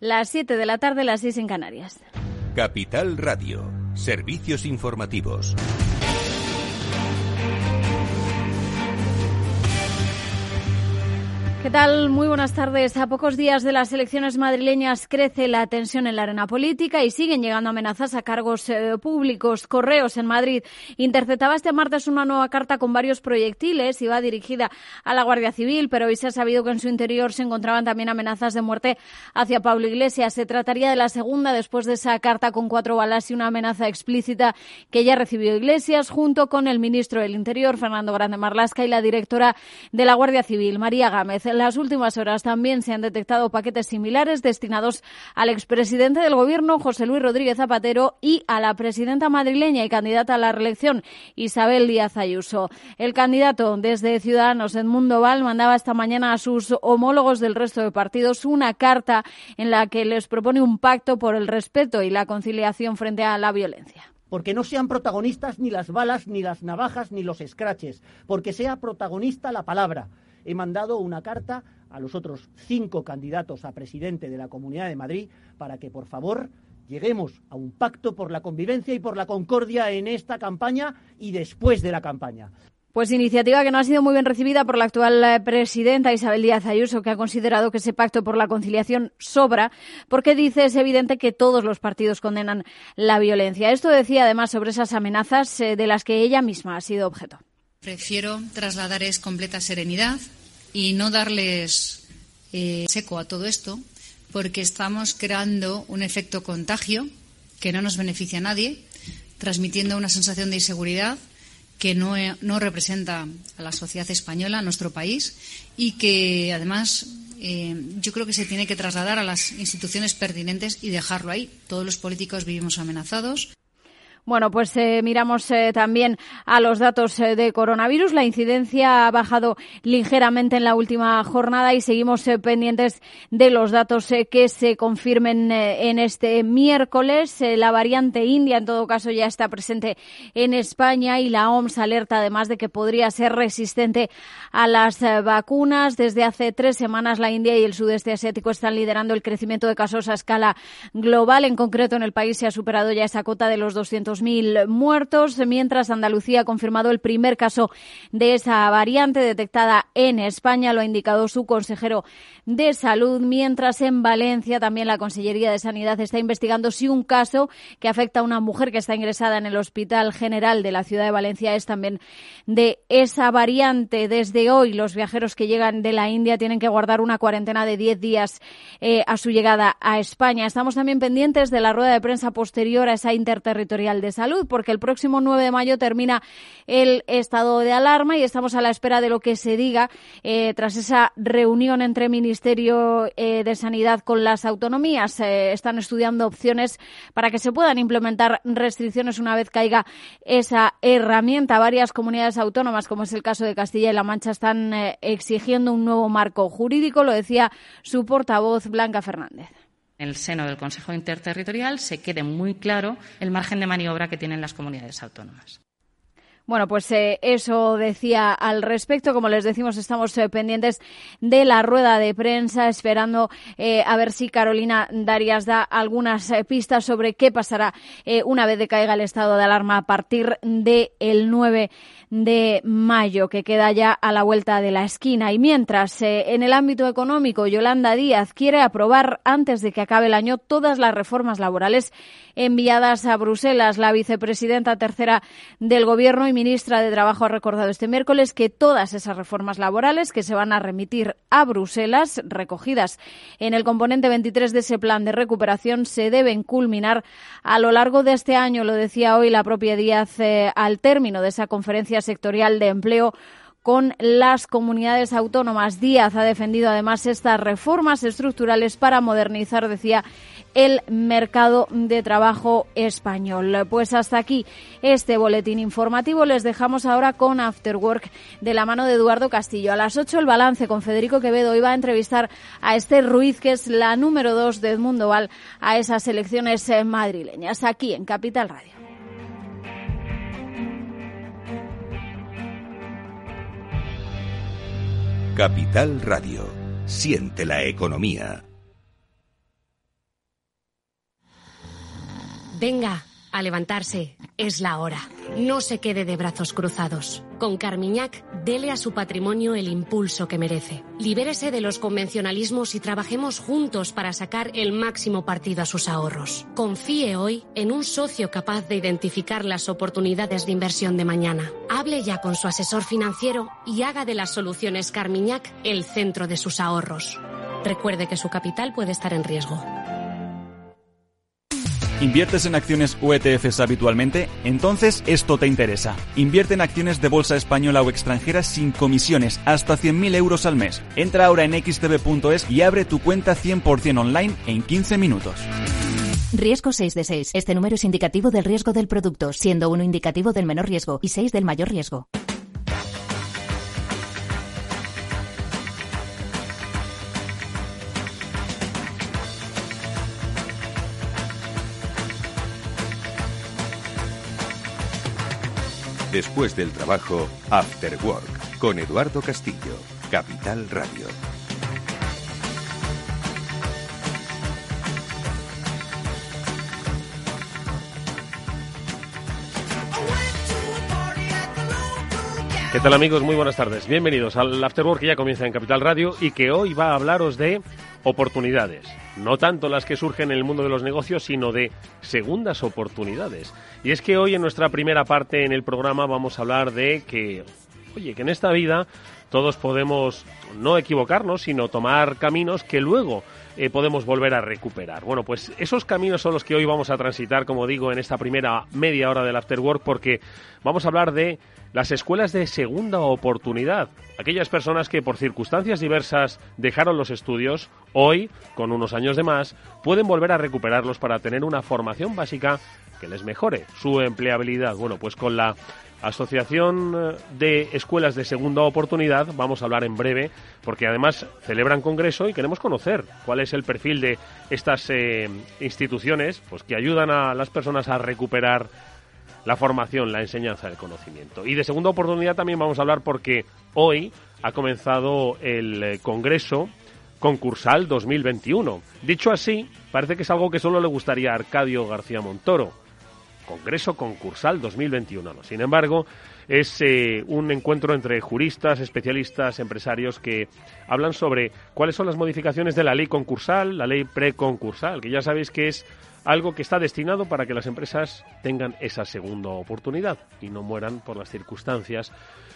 Las 7 de la tarde, las 6 en Canarias. Capital Radio, servicios informativos. ¿Qué tal? Muy buenas tardes. A pocos días de las elecciones madrileñas crece la tensión en la arena política y siguen llegando amenazas a cargos eh, públicos. Correos en Madrid interceptaba este martes una nueva carta con varios proyectiles. Iba dirigida a la Guardia Civil, pero hoy se ha sabido que en su interior se encontraban también amenazas de muerte hacia Pablo Iglesias. Se trataría de la segunda después de esa carta con cuatro balas y una amenaza explícita que ya recibió Iglesias junto con el ministro del Interior, Fernando Grande Marlasca, y la directora de la Guardia Civil, María Gámez. Las últimas horas también se han detectado paquetes similares destinados al expresidente del Gobierno, José Luis Rodríguez Zapatero, y a la presidenta madrileña y candidata a la reelección, Isabel Díaz Ayuso. El candidato desde Ciudadanos, Edmundo Val, mandaba esta mañana a sus homólogos del resto de partidos una carta en la que les propone un pacto por el respeto y la conciliación frente a la violencia. Porque no sean protagonistas ni las balas, ni las navajas, ni los escraches, porque sea protagonista la palabra, he mandado una carta a los otros cinco candidatos a presidente de la Comunidad de Madrid para que, por favor, lleguemos a un pacto por la convivencia y por la concordia en esta campaña y después de la campaña. Pues iniciativa que no ha sido muy bien recibida por la actual eh, presidenta Isabel Díaz Ayuso, que ha considerado que ese pacto por la conciliación sobra, porque dice es evidente que todos los partidos condenan la violencia. Esto decía además sobre esas amenazas eh, de las que ella misma ha sido objeto. Prefiero trasladar es completa serenidad y no darles eh, seco a todo esto, porque estamos creando un efecto contagio que no nos beneficia a nadie, transmitiendo una sensación de inseguridad que no, no representa a la sociedad española, a nuestro país, y que además eh, yo creo que se tiene que trasladar a las instituciones pertinentes y dejarlo ahí. Todos los políticos vivimos amenazados. Bueno, pues eh, miramos eh, también a los datos eh, de coronavirus. La incidencia ha bajado ligeramente en la última jornada y seguimos pendientes de los datos que se confirmen en este miércoles. la variante india, en todo caso, ya está presente en España y la OMS alerta además de que podría ser resistente a las vacunas. Desde hace tres semanas, la India y el sudeste asiático están liderando el crecimiento de casos a escala global. En concreto, en el país se ha superado ya esa cota de los 200 mil muertos, mientras Andalucía ha confirmado el primer caso de esa variante detectada en España, lo ha indicado su consejero de Salud, mientras en Valencia también la Consellería de Sanidad está investigando si un caso que afecta a una mujer que está ingresada en el Hospital General de la ciudad de Valencia es también de esa variante. Desde hoy los viajeros que llegan de la India tienen que guardar una cuarentena de 10 días eh, a su llegada a España. Estamos también pendientes de la rueda de prensa posterior a esa interterritorial salud, porque el próximo 9 de mayo termina el estado de alarma y estamos a la espera de lo que se diga eh, tras esa reunión entre Ministerio eh, de Sanidad con las autonomías. Eh, están estudiando opciones para que se puedan implementar restricciones una vez caiga esa herramienta. Varias comunidades autónomas, como es el caso de Castilla y La Mancha, están exigiendo un nuevo marco jurídico. Lo decía su portavoz, Blanca Fernández en el seno del Consejo Interterritorial se quede muy claro el margen de maniobra que tienen las comunidades autónomas. Bueno, pues eh, eso decía al respecto. Como les decimos, estamos eh, pendientes de la rueda de prensa, esperando eh, a ver si Carolina Darias da algunas pistas sobre qué pasará una vez de caiga el estado de alarma a partir del el 9 de mayo, que queda ya a la vuelta de la esquina. Y mientras, en el ámbito económico, Yolanda Díaz quiere aprobar antes de que acabe el año todas las reformas laborales enviadas a Bruselas. La vicepresidenta tercera del Gobierno ministra de Trabajo ha recordado este miércoles que todas esas reformas laborales que se van a remitir a Bruselas, recogidas en el componente 23 de ese plan de recuperación, se deben culminar a lo largo de este año. Lo decía hoy la propia Díaz eh, al término de esa conferencia sectorial de empleo con las comunidades autónomas. Díaz ha defendido además estas reformas estructurales para modernizar, decía, el mercado de trabajo español. Pues hasta aquí este boletín informativo. Les dejamos ahora con After Work de la mano de Eduardo Castillo. A las 8 el balance con Federico Quevedo. Va a entrevistar a Esther Ruiz, que es la número 2 de Edmundo Val, a esas elecciones eh, madrileñas aquí en Capital Radio. Capital Radio. Siente la economía. Venga, a levantarse. Es la hora. No se quede de brazos cruzados. Con Carmiñac, dele a su patrimonio el impulso que merece. Libérese de los convencionalismos y trabajemos juntos para sacar el máximo partido a sus ahorros. Confíe hoy en un socio capaz de identificar las oportunidades de inversión de mañana. Hable ya con su asesor financiero y haga de las soluciones Carmiñac el centro de sus ahorros. Recuerde que su capital puede estar en riesgo. ¿Inviertes en acciones o ETFs habitualmente? Entonces esto te interesa. Invierte en acciones de bolsa española o extranjera sin comisiones, hasta 100.000 euros al mes. Entra ahora en xtb.es y abre tu cuenta 100% online en 15 minutos. Riesgo 6 de 6. Este número es indicativo del riesgo del producto, siendo 1 indicativo del menor riesgo y 6 del mayor riesgo. Después del trabajo, After Work, con Eduardo Castillo, Capital Radio. ¿Qué tal amigos? Muy buenas tardes. Bienvenidos al Afterwork que ya comienza en Capital Radio y que hoy va a hablaros de oportunidades. No tanto las que surgen en el mundo de los negocios, sino de segundas oportunidades. Y es que hoy en nuestra primera parte en el programa vamos a hablar de que, oye, que en esta vida todos podemos no equivocarnos, sino tomar caminos que luego eh, podemos volver a recuperar. Bueno, pues esos caminos son los que hoy vamos a transitar, como digo, en esta primera media hora del Afterwork, porque vamos a hablar de las escuelas de segunda oportunidad. Aquellas personas que por circunstancias diversas dejaron los estudios, hoy, con unos años de más, pueden volver a recuperarlos para tener una formación básica que les mejore su empleabilidad. Bueno, pues con la Asociación eh, de Escuelas de Segunda Oportunidad vamos a hablar en breve, porque además celebran congreso y queremos conocer cuál es el perfil de estas eh, instituciones pues que ayudan a las personas a recuperar la formación, la enseñanza, el conocimiento. Y de segunda oportunidad también vamos a hablar porque hoy ha comenzado el eh, Congreso Concursal 2021. Dicho así, parece que es algo que solo le gustaría a Arcadio García Montoro. Congreso Concursal 2021. Sin embargo, es eh, un encuentro entre juristas, especialistas, empresarios que hablan sobre cuáles son las modificaciones de la ley concursal, la ley preconcursal, que ya sabéis que es algo que está destinado para que las empresas tengan esa segunda oportunidad y no mueran por las circunstancias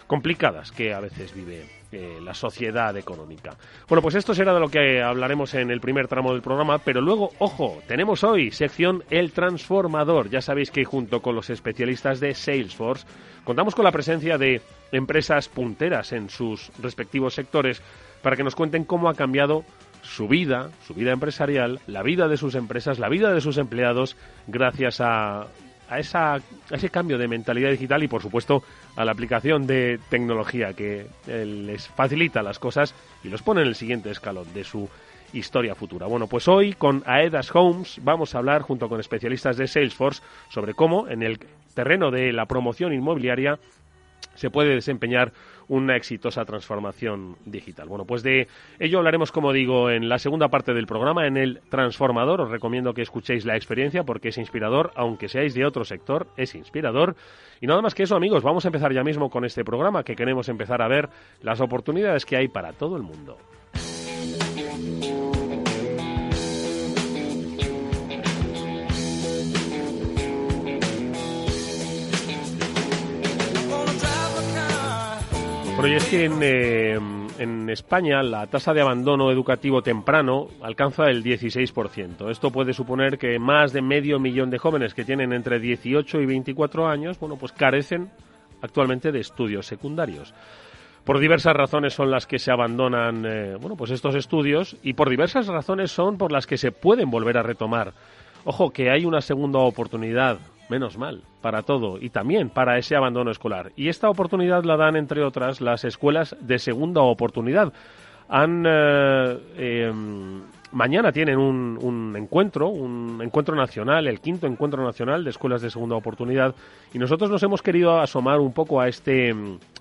complicadas que a veces vive eh, la sociedad económica. Bueno, pues esto será de lo que hablaremos en el primer tramo del programa, pero luego, ojo, tenemos hoy sección El Transformador. Ya sabéis que junto con los especialistas de Salesforce contamos con la presencia de empresas punteras en sus respectivos sectores para que nos cuenten cómo ha cambiado su vida, su vida empresarial, la vida de sus empresas, la vida de sus empleados, gracias a, a, esa, a ese cambio de mentalidad digital y, por supuesto, a la aplicación de tecnología que eh, les facilita las cosas y los pone en el siguiente escalón de su historia futura. Bueno, pues hoy con Aedas Homes vamos a hablar junto con especialistas de Salesforce sobre cómo en el terreno de la promoción inmobiliaria se puede desempeñar una exitosa transformación digital. Bueno, pues de ello hablaremos, como digo, en la segunda parte del programa, en el transformador. Os recomiendo que escuchéis la experiencia porque es inspirador, aunque seáis de otro sector, es inspirador. Y nada más que eso, amigos, vamos a empezar ya mismo con este programa que queremos empezar a ver las oportunidades que hay para todo el mundo. Bueno, y es que eh, en, España la tasa de abandono educativo temprano alcanza el 16%. Esto puede suponer que más de medio millón de jóvenes que tienen entre 18 y 24 años, bueno, pues carecen actualmente de estudios secundarios. Por diversas razones son las que se abandonan, eh, bueno, pues estos estudios y por diversas razones son por las que se pueden volver a retomar. Ojo, que hay una segunda oportunidad menos mal, para todo y también para ese abandono escolar. Y esta oportunidad la dan, entre otras, las escuelas de segunda oportunidad. Han, eh, em, mañana tienen un, encuentro, un encuentro nacional, el quinto encuentro nacional de escuelas de segunda oportunidad, y nosotros nos hemos querido asomar un poco a este,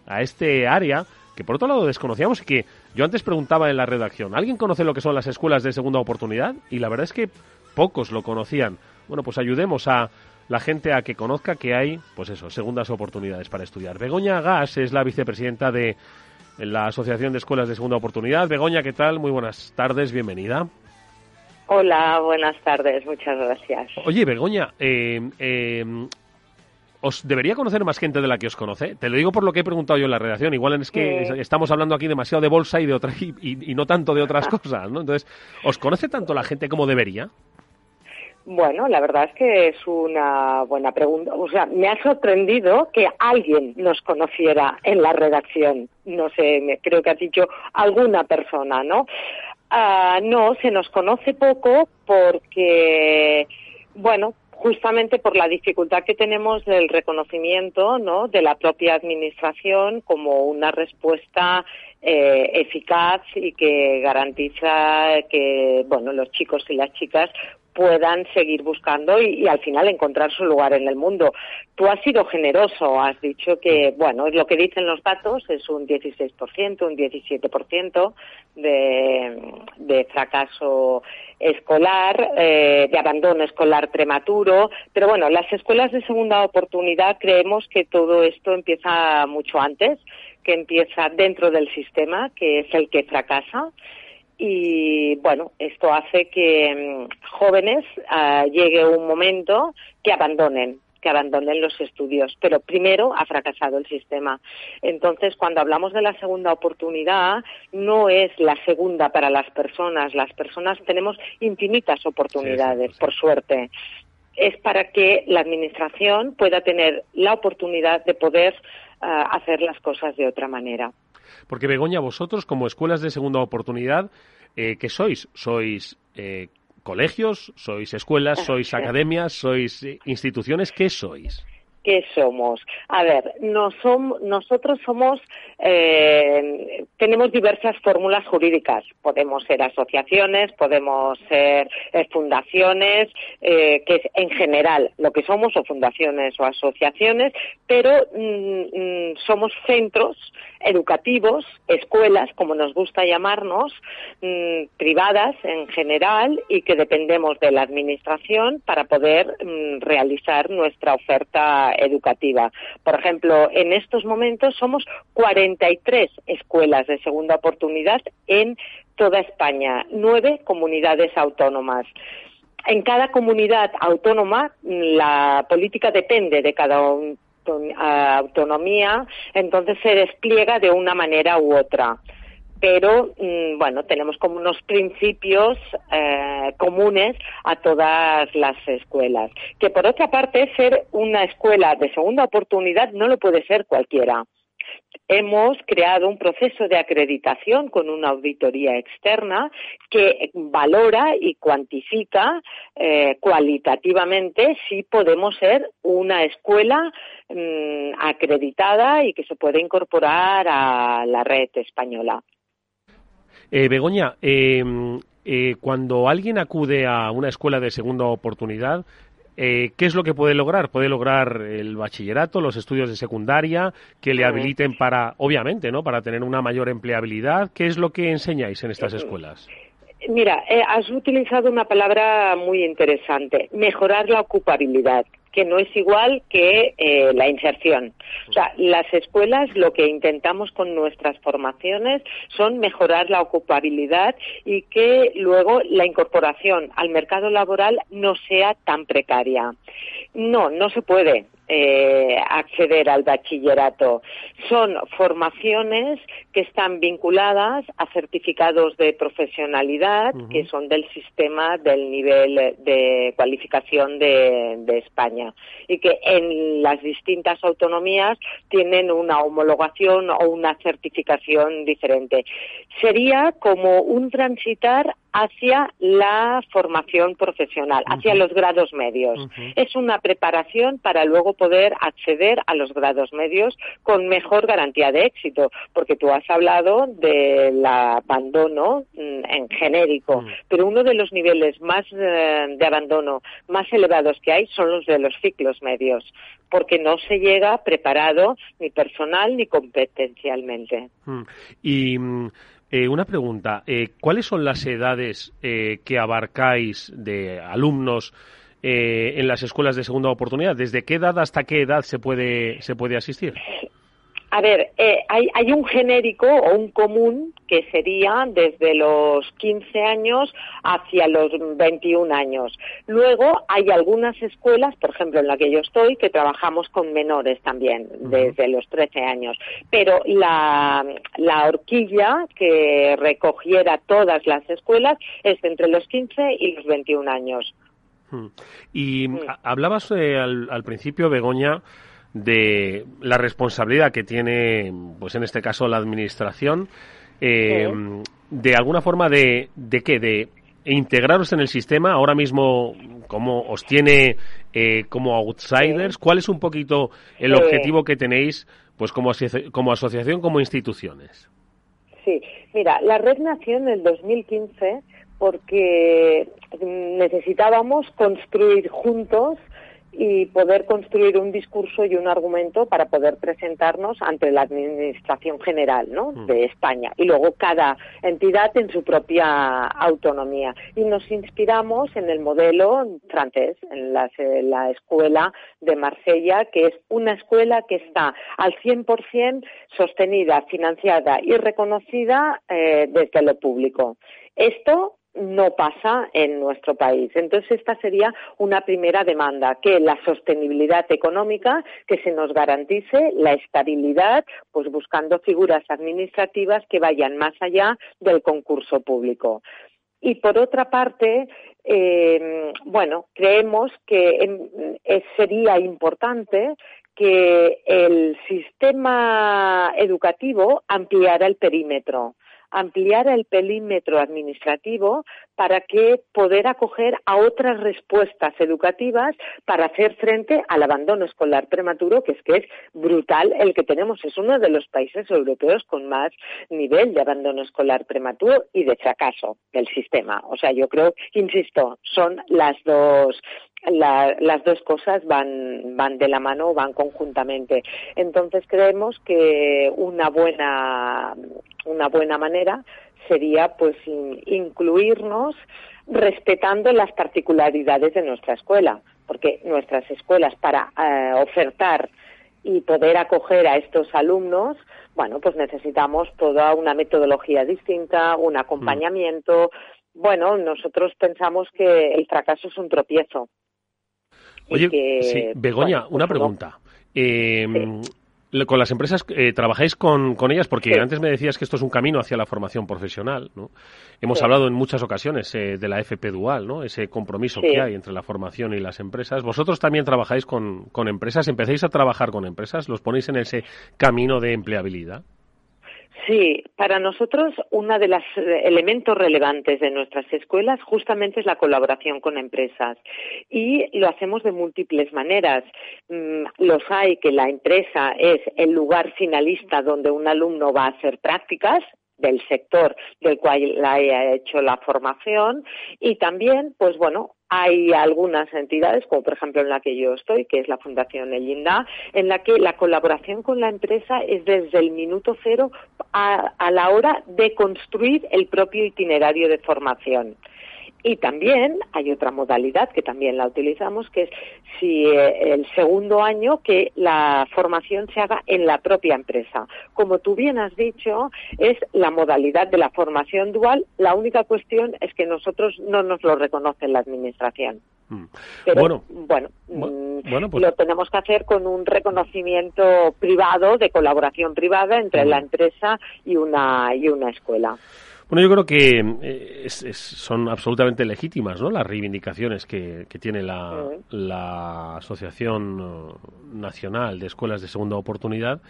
a este área que por otro lado desconocíamos y que yo antes preguntaba en la redacción, ¿alguien conoce lo que son las escuelas de segunda oportunidad? Y la verdad es que pocos lo conocían. bueno, pues ayudemos a la gente a que conozca que hay, pues eso, segundas oportunidades para estudiar. Begoña Gas es la vicepresidenta de la Asociación de Escuelas de Segunda Oportunidad. Begoña, ¿qué tal? Muy buenas tardes, bienvenida. Hola, buenas tardes, muchas gracias. Oye, Begoña, eh, eh, os debería conocer más gente de la que os conoce. Te lo digo por lo que he preguntado yo en la redacción. Igual es que estamos hablando aquí demasiado de bolsa y de otra y, no tanto de otras cosas, ¿no? Entonces, ¿os conoce tanto la gente como debería? Bueno, la verdad es que es una buena pregunta. O sea, me ha sorprendido que alguien nos conociera en la redacción. No sé, creo que has dicho alguna persona, ¿no? Ah, no, se nos conoce poco porque, bueno, justamente por la dificultad que tenemos del reconocimiento ¿no? de la propia administración como una respuesta eh, eficaz y que garantiza que bueno los chicos y las chicas puedan seguir buscando y, al final encontrar su lugar en el mundo. Tú has sido generoso, has dicho que, bueno, es lo que dicen los datos, es un 16%, un 17% de, de fracaso escolar, eh, de abandono escolar prematuro, pero bueno, las escuelas de segunda oportunidad creemos que todo esto empieza mucho antes, que empieza dentro del sistema, que es el que fracasa y bueno, esto hace que mm, jóvenes ah, llegue un momento que abandonen que abandonen los estudios, pero primero ha fracasado el sistema. Entonces, cuando hablamos de la segunda oportunidad, no es la segunda para las personas. Las personas tenemos infinitas oportunidades, por suerte. Es para que la Administración pueda tener la oportunidad de poder ah, hacer las cosas de otra manera. Porque Begoña, vosotros como escuelas de segunda oportunidad, eh, ¿qué sois? ¿Sois eh, colegios? ¿Sois escuelas? ¿Sois academias? ¿Sois eh, instituciones? ¿Qué sois? ¿Qué somos? A ver, no nosotros somos, eh, tenemos diversas fórmulas jurídicas. Podemos ser asociaciones, podemos ser eh, fundaciones, eh, que es en general lo que somos, o fundaciones o asociaciones, pero mm, mm, somos centros educativos, escuelas, como nos gusta llamarnos, mm, privadas en general y que dependemos de la Administración para poder realizar nuestra oferta educativa. Por ejemplo, en estos momentos somos 43 escuelas de segunda oportunidad en toda España, nueve comunidades autónomas. En cada comunidad autónoma la política depende de cada autonomía, entonces se despliega de una manera u otra pero mm, bueno, tenemos como unos principios eh, comunes a todas las escuelas. Que por otra parte, ser una escuela de segunda oportunidad no lo puede ser cualquiera. Hemos creado un proceso de acreditación con una auditoría externa que valora y cuantifica eh, cualitativamente si podemos ser una escuela mm, acreditada y que se puede incorporar a la red española. Eh, Begoña, eh, eh, cuando alguien acude a una escuela de segunda oportunidad, ¿qué es lo que puede lograr? Puede lograr el bachillerato, los estudios de secundaria, que le habiliten para, obviamente, ¿no? Para tener una mayor empleabilidad. ¿Qué es lo que enseñáis en estas escuelas? Mira, has utilizado una palabra muy interesante, mejorar la ocupabilidad que no es igual que eh, la inserción. O sea, las escuelas lo que intentamos con nuestras formaciones son mejorar la ocupabilidad y que luego la incorporación al mercado laboral no sea tan precaria. No, no se puede eh, acceder al bachillerato. Son formaciones que están vinculadas a certificados de profesionalidad que son del sistema del nivel de cualificación de, de, España y que en las distintas autonomías tienen una homologación o una certificación diferente. Sería como un transitar hacia la formación profesional, hacia los grados medios. Es una preparación para luego poder acceder a los grados medios con mejor garantía de éxito, porque tú has hablado del abandono mm, en genérico, pero uno de los niveles más eh, de abandono más elevados que hay son los de los ciclos medios, porque no se llega preparado ni personal ni competencialmente. Y mm, eh, una pregunta, eh, ¿cuáles son las edades eh, que abarcáis de alumnos eh, en las escuelas de segunda oportunidad? ¿Desde qué edad hasta qué edad se puede, se puede asistir? A ver, eh, hay, hay, un genérico o un común que sería desde los 15 años hacia los 21 años. Luego hay algunas escuelas, por ejemplo en la que yo estoy, que trabajamos con menores también, desde los 13 años. Pero la, la horquilla que recogiera todas las escuelas es entre los 15 y los 21 años. Hmm. Y mm. hablabas eh, al, al principio, Begoña, de la responsabilidad que tiene, pues en este caso, la administración, eh, de alguna forma de, de qué, de integraros en el sistema, ahora mismo como os tiene eh, como outsiders, ¿cuál es un poquito el objetivo que tenéis pues como, como asociación, como instituciones? Sí, mira, la red nació en el 2015 porque necesitábamos construir juntos y poder construir un discurso y un argumento para poder presentarnos ante la Administración General ¿no? Mm. de España y luego cada entidad en su propia autonomía. Y nos inspiramos en el modelo francés, en la, escuela de Marsella, que es una escuela que está al 100% sostenida, financiada y reconocida eh, desde lo público. Esto no pasa en nuestro país. Entonces, esta sería una primera demanda, que la sostenibilidad económica, que se nos garantice la estabilidad, pues buscando figuras administrativas que vayan más allá del concurso público. Y por otra parte, eh, bueno, creemos que sería importante que el sistema educativo ampliara el perímetro ampliar el perímetro administrativo para que poder acoger a otras respuestas educativas para hacer frente al abandono escolar prematuro, que es que es brutal el que tenemos. Es uno de los países europeos con más nivel de abandono escolar prematuro y de fracaso del sistema. O sea, yo creo, insisto, son las dos las dos cosas van, van de la mano, van conjuntamente. Entonces creemos que una buena, una buena manera sería pues incluirnos respetando las particularidades de nuestra escuela, porque nuestras escuelas para eh, ofertar y poder acoger a estos alumnos, bueno, pues necesitamos toda una metodología distinta, un acompañamiento. Bueno, nosotros pensamos que el fracaso es un tropiezo. Oye, sí, Begoña, una pues pregunta. Eh, con las empresas eh, trabajáis con, con, ellas porque antes me decías que esto es un camino hacia la formación profesional, ¿no? Hemos hablado en muchas ocasiones eh, de la FP Dual, ¿no? Ese compromiso que hay entre la formación y las empresas. ¿Vosotros también trabajáis con, con empresas? ¿Empezáis a trabajar con empresas? ¿Los ponéis en ese camino de empleabilidad? Sí, para nosotros uno de los elementos relevantes de nuestras escuelas justamente es la colaboración con empresas y lo hacemos de múltiples maneras. Mm, los hay que la empresa es el lugar finalista donde un alumno va a hacer prácticas del sector del cual haya hecho la formación y también, pues bueno, hay algunas entidades, como por ejemplo en la que yo estoy, que es la Fundación Elinda, en la que la colaboración con la empresa es desde el minuto cero a la hora de construir el propio itinerario de formación. Y también hay otra modalidad que también la utilizamos, que es si eh, el segundo año que la formación se haga en la propia empresa. Como tú bien has dicho, es la modalidad de la formación dual. La única cuestión es que nosotros no nos lo reconoce la administración. Mm. Pero, bueno, bueno, mm, pues lo tenemos que hacer con un reconocimiento privado, de colaboración privada entre la empresa y una, y una escuela. Bueno, yo creo que eh, son absolutamente legítimas ¿no? las reivindicaciones que, tiene la, la, Asociación Nacional de Escuelas de Segunda Oportunidad,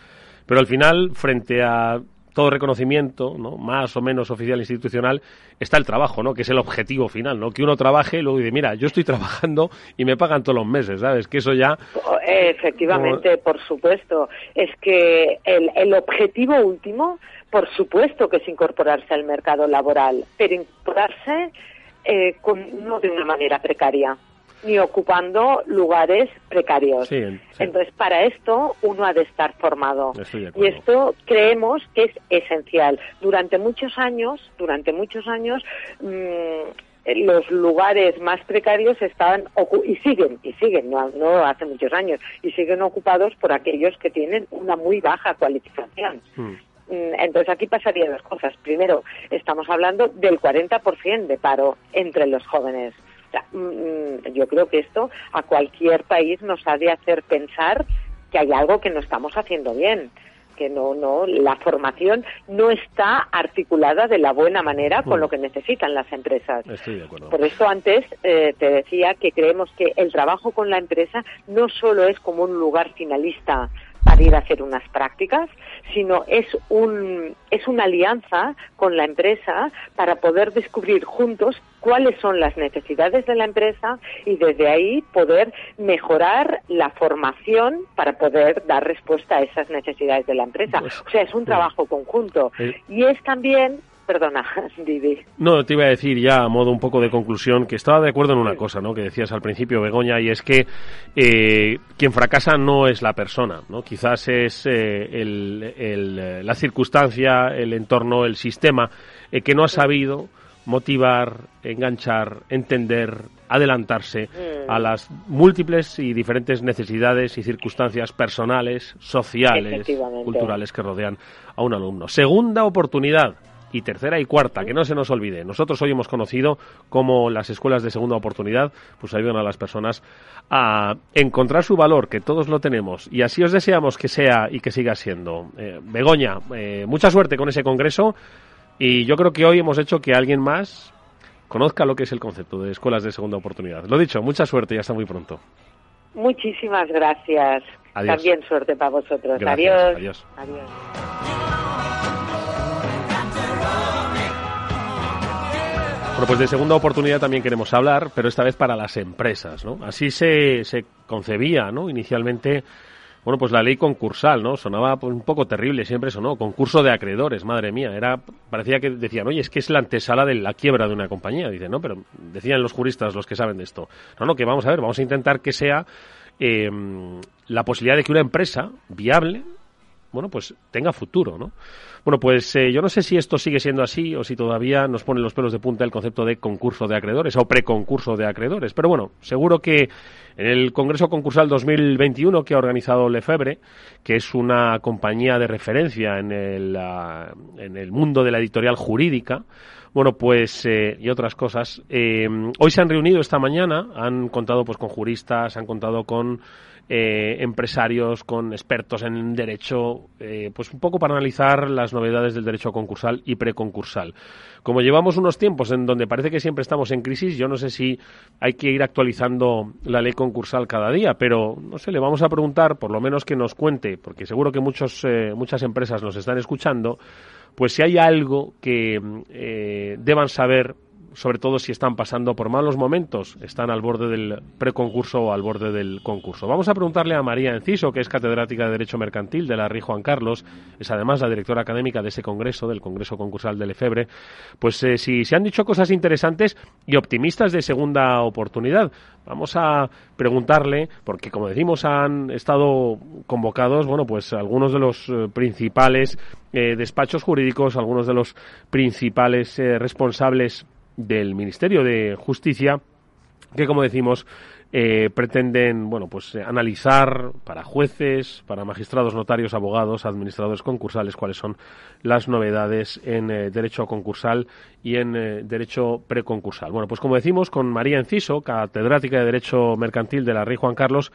pero al final, frente a todo reconocimiento, ¿no? más o menos oficial institucional, está el trabajo, ¿no? que es el objetivo final, ¿no? que uno trabaje y luego dice, mira, yo estoy trabajando y me pagan todos los meses, ¿sabes? Que eso ya... Efectivamente, por supuesto. Es que el, el objetivo último por supuesto que es incorporarse al mercado laboral, pero incorporarse eh, no de una manera precaria ni ocupando lugares precarios. Entonces, para esto uno ha de estar formado. Y esto creemos que es esencial. Durante muchos años, durante muchos años, mm, los lugares más precarios estaban y siguen y siguen no, no hace muchos años y siguen ocupados por aquellos que tienen una muy baja cualificación. Hmm. Mm, entonces aquí pasarían dos cosas. Primero, estamos hablando del 40% de paro entre los jóvenes. Mm, mm, yo creo que esto a cualquier país nos ha de hacer pensar que hay algo que no estamos haciendo bien que no, no, la formación no está articulada de la buena manera con lo que necesitan las empresas. Por eso antes eh, te decía que creemos que el trabajo con la empresa no solo es como un lugar finalista para ir a hacer unas prácticas, sino es un es una alianza con la empresa para poder descubrir juntos cuáles son las necesidades de la empresa y desde ahí poder mejorar la formación para poder dar respuesta a esas necesidades de la empresa. Pues, o sea, es un trabajo conjunto eh, y es también Perdona, Didi. No, te iba a decir ya a modo un poco de conclusión que estaba de acuerdo en una cosa, ¿no? Que decías al principio, Begoña, y es que eh, quien fracasa no es la persona, ¿no? Quizás es eh, el, la circunstancia, el entorno, el sistema eh, que no ha sabido motivar, enganchar, entender, adelantarse a mm. las múltiples y diferentes necesidades y circunstancias personales, sociales, culturales que rodean a un alumno. Segunda oportunidad y tercera y cuarta, que no se nos olvide. Nosotros hoy hemos conocido cómo las escuelas de segunda oportunidad pues ayudan a las personas a encontrar su valor, que todos lo tenemos, y así os deseamos que sea y que siga siendo. Eh, Begoña, eh, mucha suerte con ese congreso y yo creo que hoy hemos hecho que alguien más conozca lo que es el concepto de escuelas de segunda oportunidad. Lo dicho, mucha suerte y hasta muy pronto. Muchísimas gracias. También suerte para vosotros. adiós. adiós. Bueno, pues de segunda oportunidad también queremos hablar, pero esta vez para las empresas, ¿no? Así se, se concebía, ¿no? Inicialmente, bueno, pues la ley concursal, ¿no? Sonaba pues, un poco terrible, siempre sonó, concurso de acreedores, madre mía, era, parecía que decían, oye, es que es la antesala de la quiebra de una compañía, dicen, no, pero decían los juristas, los que saben de esto, no, no, que vamos a ver, vamos a intentar que sea eh, la posibilidad de que una empresa viable, bueno, pues tenga futuro, ¿no? Bueno, pues eh, yo no sé si esto sigue siendo así o si todavía nos pone los pelos de punta el concepto de concurso de acreedores o preconcurso de acreedores. Pero bueno, seguro que en el Congreso Concursal 2021 que ha organizado Lefebvre, que es una compañía de referencia en el, ah, en el mundo de la editorial jurídica, bueno, pues, eh, y otras cosas. Eh, hoy se han reunido esta mañana, han contado pues con juristas, han contado con eh, empresarios, con expertos en derecho, eh, pues un poco para analizar las novedades del derecho concursal y preconcursal. Como llevamos unos tiempos en donde parece que siempre estamos en crisis, yo no sé si hay que ir actualizando la ley concursal cada día, pero no sé, le vamos a preguntar, por lo menos que nos cuente, porque seguro que muchos, eh, muchas empresas nos están escuchando, pues si hay algo que deban saber sobre todo si están pasando por malos momentos, están al borde del preconcurso o al borde del concurso. Vamos a preguntarle a María Enciso, que es catedrática de Derecho Mercantil de la RI Juan Carlos, es además la directora académica de ese congreso, del Congreso Concursal del Efebre, pues eh, si se han dicho cosas interesantes y optimistas de segunda oportunidad. Vamos a preguntarle, porque como decimos, han estado convocados, bueno, pues algunos de los eh, principales eh, despachos jurídicos, algunos de los principales responsables del Ministerio de Justicia que, como decimos, eh, pretenden bueno pues eh, analizar para jueces, para magistrados, notarios, abogados, administradores concursales cuáles son las novedades en eh, derecho concursal y en derecho preconcursal. Bueno, pues como decimos con María Enciso, catedrática de Derecho Mercantil de la Rey Juan Carlos,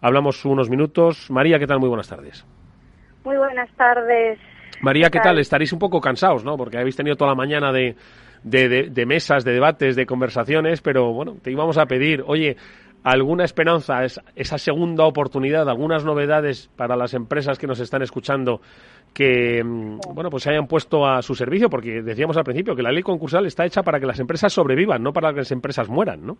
hablamos unos minutos. María, ¿qué tal? Muy buenas tardes. Muy buenas tardes. María, ¿qué, tal? Estaréis un poco cansados, ¿no? Porque habéis tenido toda la mañana de de, mesas, de debates, de conversaciones, pero bueno, te íbamos a pedir, oye, alguna esperanza, esa segunda oportunidad, algunas novedades para las empresas que nos están escuchando que mm, bueno pues se hayan puesto a su servicio, porque decíamos al principio que la ley concursal está hecha para que las empresas sobrevivan, no para que las empresas mueran, ¿no?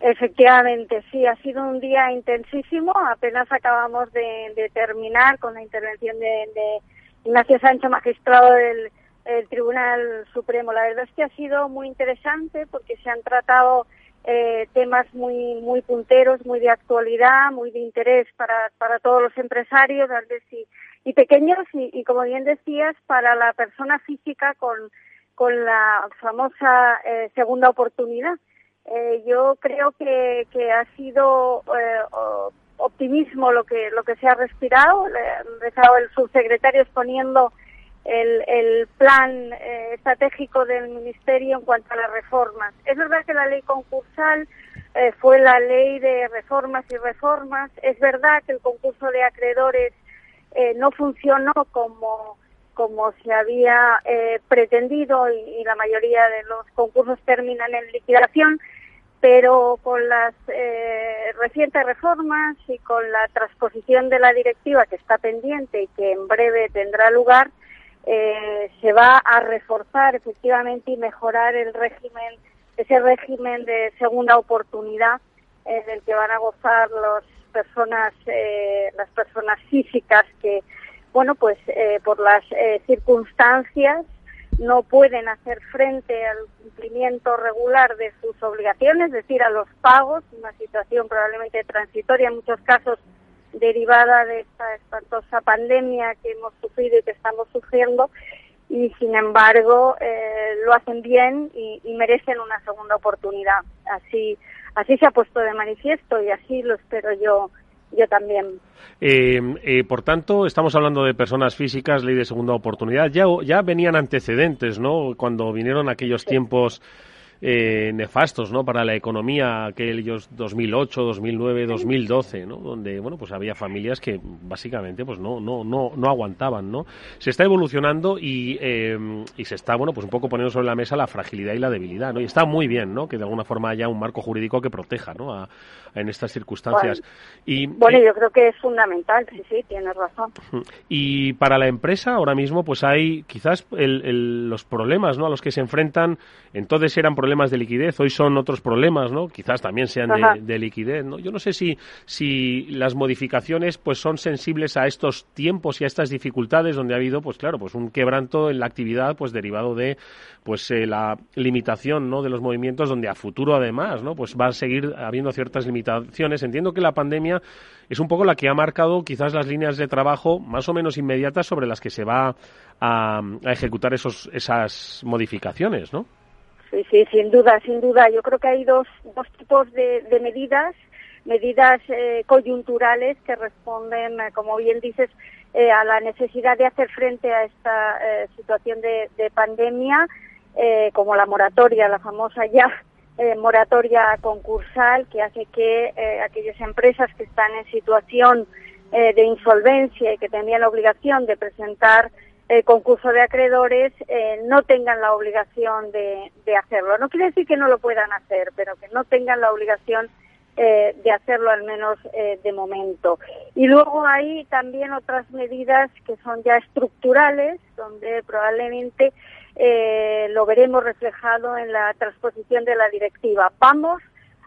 Efectivamente, sí, ha sido un día intensísimo. Apenas acabamos de, terminar con la intervención de, de Ignacio Sánchez, magistrado del, el Tribunal Supremo. La verdad es que ha sido muy interesante porque se han tratado eh, temas muy muy punteros, muy de actualidad, muy de interés para, para todos los empresarios, grandes y, y pequeños, y, como bien decías, para la persona física con, con la famosa segunda oportunidad. yo creo que, que ha sido optimismo lo que lo que se ha respirado. Ha empezado el subsecretario exponiendo el, el plan eh, estratégico del Ministerio en cuanto a las reformas. Es verdad que la ley concursal eh, fue la ley de reformas y reformas. Es verdad que el concurso de acreedores eh, no funcionó como, como se había pretendido y, la mayoría de los concursos terminan en liquidación, pero con las recientes reformas y con la transposición de la directiva que está pendiente y que en breve tendrá lugar, eh, se va a reforzar efectivamente y mejorar el régimen, ese régimen de segunda oportunidad en el que van a gozar las personas, eh, las personas físicas que, bueno, pues eh, por las circunstancias no pueden hacer frente al cumplimiento regular de sus obligaciones, es decir, a los pagos, una situación probablemente transitoria en muchos casos derivada de esta espantosa pandemia que hemos sufrido y que estamos sufriendo y sin embargo eh, lo hacen bien y, merecen una segunda oportunidad. Así, así se ha puesto de manifiesto y así lo espero yo yo también. Eh, eh, por tanto, estamos hablando de personas físicas, ley de segunda oportunidad. Ya, ya venían antecedentes, ¿no? Cuando vinieron aquellos tiempos eh, nefastos ¿no? para la economía aquellos 2008, 2009, 2012, ¿no? donde bueno pues había familias que básicamente pues no no no no aguantaban, ¿no? Se está evolucionando y, eh, y se está bueno pues un poco poniendo sobre la mesa la fragilidad y la debilidad, ¿no? Y está muy bien, ¿no? Que de alguna forma haya un marco jurídico que proteja, ¿no? A, en estas circunstancias. Bueno, y, bueno, yo creo que es fundamental, sí, sí, tienes razón. Y para la empresa ahora mismo pues hay quizás el, los problemas, ¿no? A los que se enfrentan, entonces eran problemas problemas de liquidez, hoy son otros problemas, ¿no? Quizás también sean de, liquidez, ¿no? Yo no sé si, si las modificaciones pues son sensibles a estos tiempos y a estas dificultades donde ha habido, pues claro, pues un quebranto en la actividad pues derivado de pues eh, la limitación, ¿no? de los movimientos donde a futuro además, ¿no? Pues va a seguir habiendo ciertas limitaciones. Entiendo que la pandemia es un poco la que ha marcado quizás las líneas de trabajo más o menos inmediatas sobre las que se va a, a ejecutar esos, esas modificaciones, ¿no? Sí, sí, sin duda, sin duda. Yo creo que hay dos, dos tipos de, medidas, medidas eh, coyunturales que responden, eh, como bien dices, eh, a la necesidad de hacer frente a esta situación de, pandemia, como la moratoria, la famosa ya moratoria concursal, que hace que aquellas empresas que están en situación de insolvencia y que tenían la obligación de presentar el concurso de acreedores eh, no tengan la obligación de, hacerlo. No quiere decir que no lo puedan hacer, pero que no tengan la obligación eh, de hacerlo al menos eh, de momento. Y luego hay también otras medidas que son ya estructurales, donde probablemente lo veremos reflejado en la transposición de la directiva. Vamos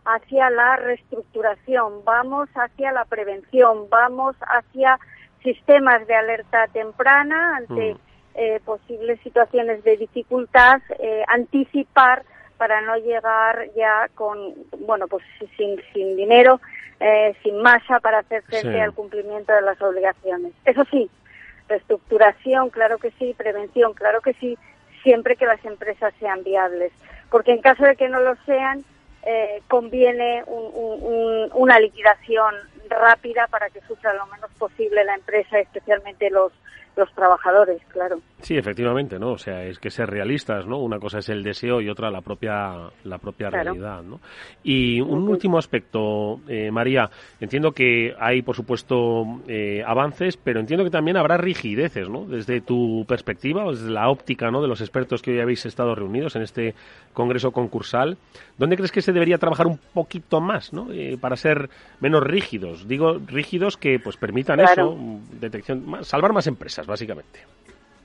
hacia la reestructuración, vamos hacia la prevención, vamos hacia sistemas de alerta temprana ante mm. eh, posibles situaciones de dificultad, eh, anticipar para no llegar ya con, bueno, pues sin, sin dinero, eh, sin masa para hacer frente al cumplimiento de las obligaciones. Eso sí, reestructuración, claro que sí, prevención, claro que sí, siempre que las empresas sean viables. Porque en caso de que no lo sean, eh, conviene una liquidación rápida para que sufra lo menos posible la empresa, especialmente los, los trabajadores, claro. Sí, efectivamente, ¿no? O sea, es que ser realistas, ¿no? Una cosa es el deseo y otra la propia, la propia realidad, ¿no? Y un último aspecto, eh, María, entiendo que hay, por supuesto, eh, avances, pero entiendo que también habrá rigideces, ¿no? Desde tu perspectiva, desde la óptica, ¿no? De los expertos que hoy habéis estado reunidos en este congreso concursal, ¿dónde crees que se debería trabajar un poquito más, ¿no? Eh, para ser menos rígidos. Digo, rígidos que, pues, permitan eso, detección, salvar más empresas, básicamente.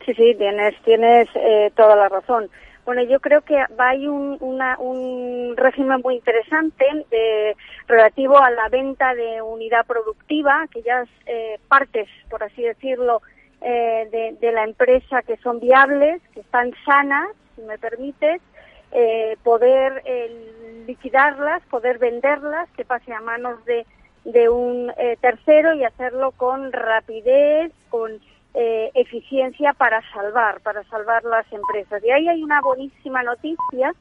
Sí, sí, tienes, tienes eh, toda la razón. Bueno, yo creo que hay un, un régimen muy interesante de, relativo a la venta de unidad productiva, aquellas eh, partes, por así decirlo, eh, de, la empresa que son viables, que están sanas, si me permites, eh, poder liquidarlas, poder venderlas, que pase a manos de, de un tercero y hacerlo con rapidez, con eh, eficiencia para salvar, para salvar las empresas. Y ahí hay una buenísima noticia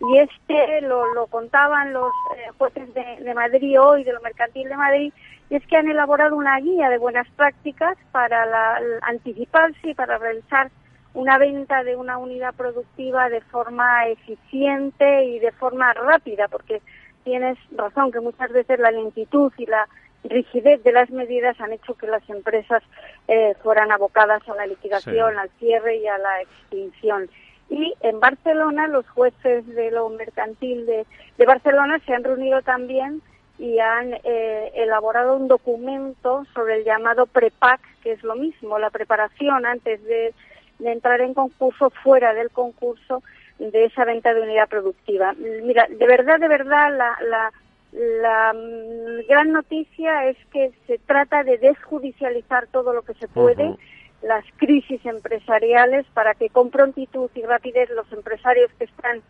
y este lo, lo contaban los eh, jueces de, de, Madrid hoy, de lo mercantil de Madrid, y es que han elaborado una guía de buenas prácticas para la, anticiparse y para realizar una venta de una unidad productiva de forma eficiente y de forma rápida, porque tienes razón que muchas veces la lentitud y la rigidez de las medidas han hecho que las empresas eh, fueran abocadas a la liquidación, al cierre y a la extinción. Y en Barcelona los jueces de lo mercantil de, de Barcelona se han reunido también y han eh, elaborado un documento sobre el llamado PREPAC, que es lo mismo, la preparación antes de, de entrar en concurso, fuera del concurso de esa venta de unidad productiva. Mira, de verdad, de verdad, la, la la mm, gran noticia es que se trata de desjudicializar todo lo que se puede, las crisis empresariales, para que con prontitud y rapidez los empresarios que están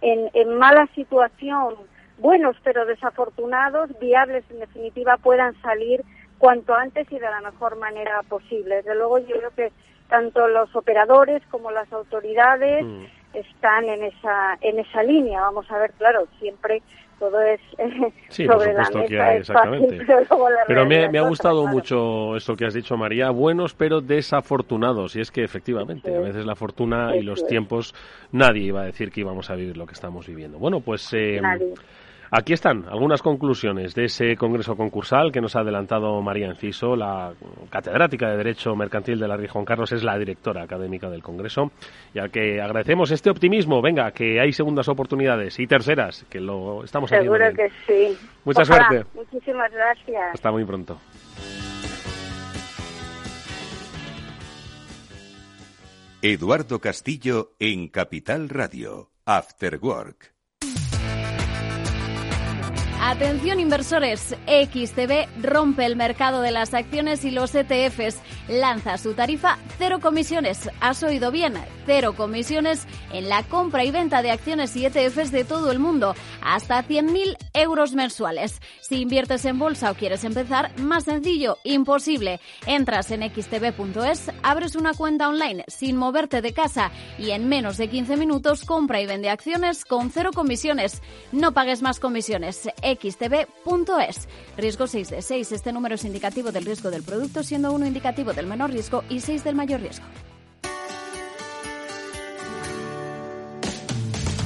en, en mala situación, buenos pero desafortunados, viables en definitiva, puedan salir cuanto antes y de la mejor manera posible. Desde luego yo creo que tanto los operadores como las autoridades mm. están en esa en esa línea. Vamos a ver, claro, siempre todo es sí, sobre la mesa, exactamente. pero, me, ha gustado mucho esto que has dicho, María. Buenos pero desafortunados. Y es que efectivamente, a veces la fortuna y los tiempos, nadie iba a decir que íbamos a vivir lo que estamos viviendo. Bueno, pues... Eh, Aquí están algunas conclusiones de ese congreso concursal que nos ha adelantado María Enciso, la catedrática de Derecho Mercantil de la Ría Juan Carlos, es la directora académica del congreso, ya que agradecemos este optimismo. Venga, que hay segundas oportunidades y terceras, que lo estamos haciendo. Seguro que sí. Mucha suerte. Muchísimas gracias. Hasta muy pronto. Eduardo Castillo en Capital Radio, After Work. Atención inversores, XTB rompe el mercado de las acciones y los ETFs. Lanza su tarifa cero comisiones. Has oído bien, cero comisiones en la compra y venta de acciones y ETFs de todo el mundo, hasta 100.000 euros mensuales. Si inviertes en bolsa o quieres empezar, más sencillo, imposible. Entras en xtb.es, abres una cuenta online sin moverte de casa y en menos de 15 minutos compra y vende acciones con cero comisiones. No pagues más comisiones xtb.es. Riesgo 6 de 6. Este número es indicativo del riesgo del producto, siendo uno indicativo del menor riesgo y 6 del mayor riesgo.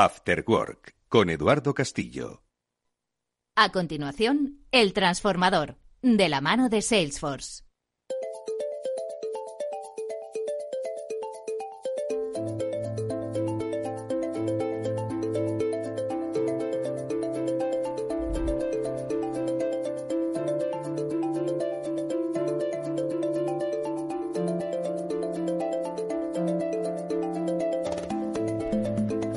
After Work con Eduardo Castillo. A continuación, El Transformador, de la mano de Salesforce.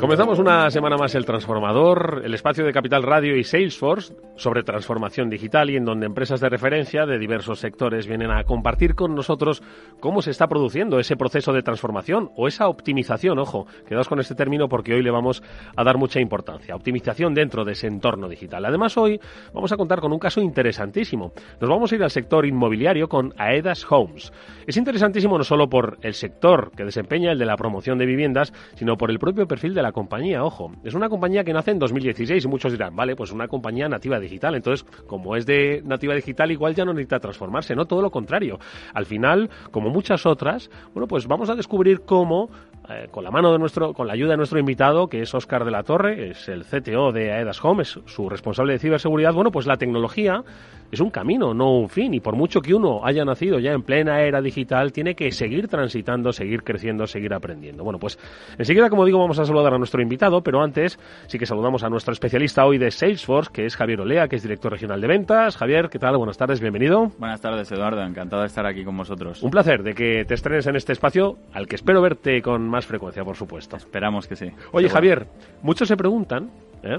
Comenzamos una semana más el Transformador, el espacio de Capital Radio y Salesforce sobre transformación digital y en donde empresas de referencia de diversos sectores vienen a compartir con nosotros cómo se está produciendo ese proceso de transformación o esa optimización. Ojo, quedaos con este término porque hoy le vamos a dar mucha importancia. Optimización dentro de ese entorno digital. Además, hoy vamos a contar con un caso interesantísimo. Nos vamos a ir al sector inmobiliario con Aedas Homes. Es interesantísimo no solo por el sector que desempeña el de la promoción de viviendas, sino por el propio perfil de la compañía, ojo. Es una compañía que nace en 2016 y muchos dirán, vale, pues una compañía nativa digital. Entonces, como es de nativa digital, igual ya no necesita transformarse, no, todo lo contrario. Al final, como muchas otras, bueno, pues vamos a descubrir cómo eh, con la mano de nuestro, con la ayuda de nuestro invitado, que es Óscar de la Torre, es el CTO de Aedas Home, es su responsable de ciberseguridad, bueno, pues la tecnología es un camino, no un fin. Y por mucho que uno haya nacido ya en plena era digital, tiene que seguir transitando, seguir creciendo, seguir aprendiendo. Bueno, pues enseguida, como digo, vamos a saludar a nuestro invitado, pero antes sí que saludamos a nuestro especialista hoy de Salesforce, que es Javier Olea, que es director regional de ventas. Javier, ¿qué tal? Buenas tardes, bienvenido. Buenas tardes, Eduardo. Encantado de estar aquí con vosotros. Un placer de que te estrenes en este espacio, al que espero verte con más frecuencia, por supuesto. Esperamos que sí. Oye, Javier, muchos se preguntan, ¿eh?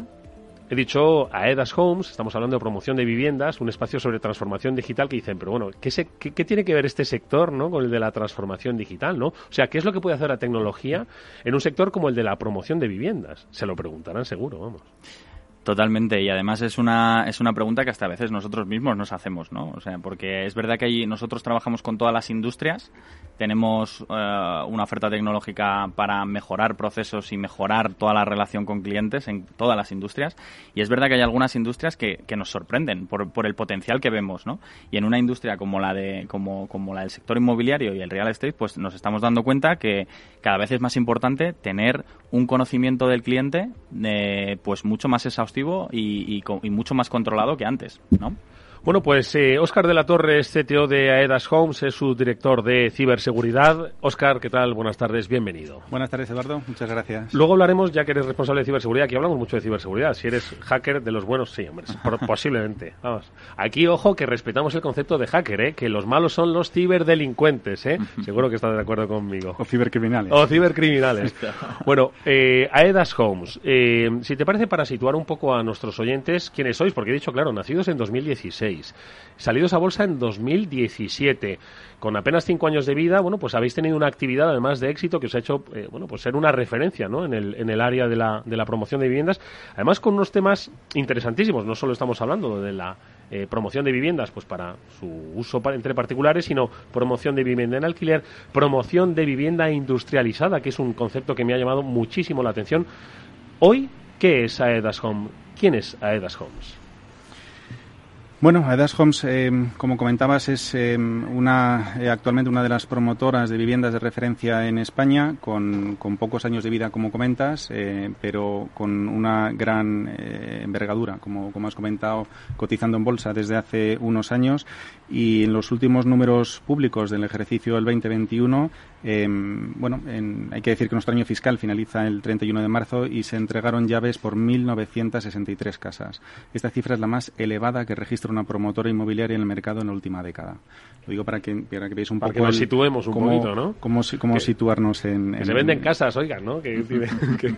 He dicho a Edas Homes, estamos hablando de promoción de viviendas, un espacio sobre transformación digital que dicen, pero bueno, ¿qué, qué, tiene que ver este sector ¿no? con el de la transformación digital? ¿no? O sea, ¿qué es lo que puede hacer la tecnología en un sector como el de la promoción de viviendas? Se lo preguntarán seguro, vamos. Totalmente, y además es una, es una pregunta que hasta a veces nosotros mismos nos hacemos, ¿no? O sea, porque es verdad que ahí nosotros trabajamos con todas las industrias, tenemos eh, una oferta tecnológica para mejorar procesos y mejorar toda la relación con clientes en todas las industrias, y es verdad que hay algunas industrias que, que nos sorprenden por, por el potencial que vemos, ¿no? Y en una industria como la, de, como, como la del sector inmobiliario y el real estate, pues nos estamos dando cuenta que cada vez es más importante tener un conocimiento del cliente eh, pues mucho más exhaustivo y, y, mucho más controlado que antes, ¿no? Bueno, pues eh, Óscar de la Torre es CTO de Aedas Homes, es su director de ciberseguridad. Óscar, ¿qué tal? Buenas tardes, bienvenido. Buenas tardes, Eduardo. Muchas gracias. Luego hablaremos, ya que eres responsable de ciberseguridad, aquí hablamos mucho de ciberseguridad. Si eres hacker de los buenos, sí, hombre, posiblemente. Vamos. Aquí, ojo, que respetamos el concepto de hacker, ¿eh? que los malos son los ciberdelincuentes. ¿eh? Seguro que estás de acuerdo conmigo. O cibercriminales. O cibercriminales. bueno, eh, Aedas Homes, eh, si te parece, para situar un poco a nuestros oyentes, ¿quiénes sois? Porque he dicho, claro, nacidos en 2016 Salidos a bolsa en 2017. Con apenas cinco años de vida, bueno, pues habéis tenido una actividad además de éxito que os ha hecho, eh, bueno, pues ser una referencia. En el, en el área de la, de la promoción de viviendas. Además con unos temas interesantísimos. No solo estamos hablando de la eh, promoción de viviendas pues para su uso entre particulares, sino promoción de vivienda en alquiler, promoción de vivienda industrializada, que es un concepto que me ha llamado muchísimo la atención. Hoy, ¿qué es Aedas Home? ¿Quién es Aedas Homes? Bueno, Aedas Homes, eh, como comentabas, es eh, una, eh, actualmente una de las promotoras de viviendas de referencia en España, con, con pocos años de vida, como comentas, pero con una gran envergadura, como, como has comentado, cotizando en bolsa desde hace unos años. Y en los últimos números públicos del ejercicio del 2021 eh, bueno, hay que decir que nuestro año fiscal finaliza el 31 de marzo y se entregaron llaves por 1.963 casas. Esta cifra es la más elevada que registra una promotora inmobiliaria en el mercado en la última década. Lo digo para que, para que veáis un para poco. que nos situemos un poquito, ¿no? Cómo, cómo situarnos en, Que se venden casas, oigan, ¿no? Que,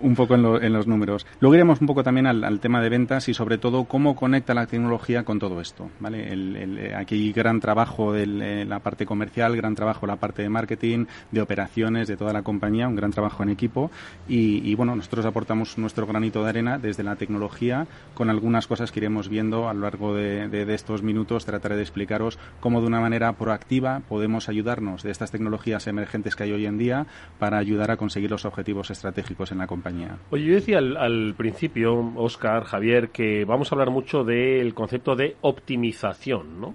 un poco en, los números. Luego iremos un poco también al, tema de ventas y sobre todo cómo conecta la tecnología con todo esto, ¿vale? El, aquí hay gran trabajo de la parte comercial, gran trabajo la parte de marketing de operaciones de toda la compañía, un gran trabajo en equipo y, bueno, nosotros aportamos nuestro granito de arena desde la tecnología con algunas cosas que iremos viendo a lo largo de, estos minutos. Trataré de explicaros cómo de una manera proactiva podemos ayudarnos de estas tecnologías emergentes que hay hoy en día para ayudar a conseguir los objetivos estratégicos en la compañía. Oye, yo decía al, principio, Oscar, Javier, que vamos a hablar mucho del concepto de optimización, ¿no?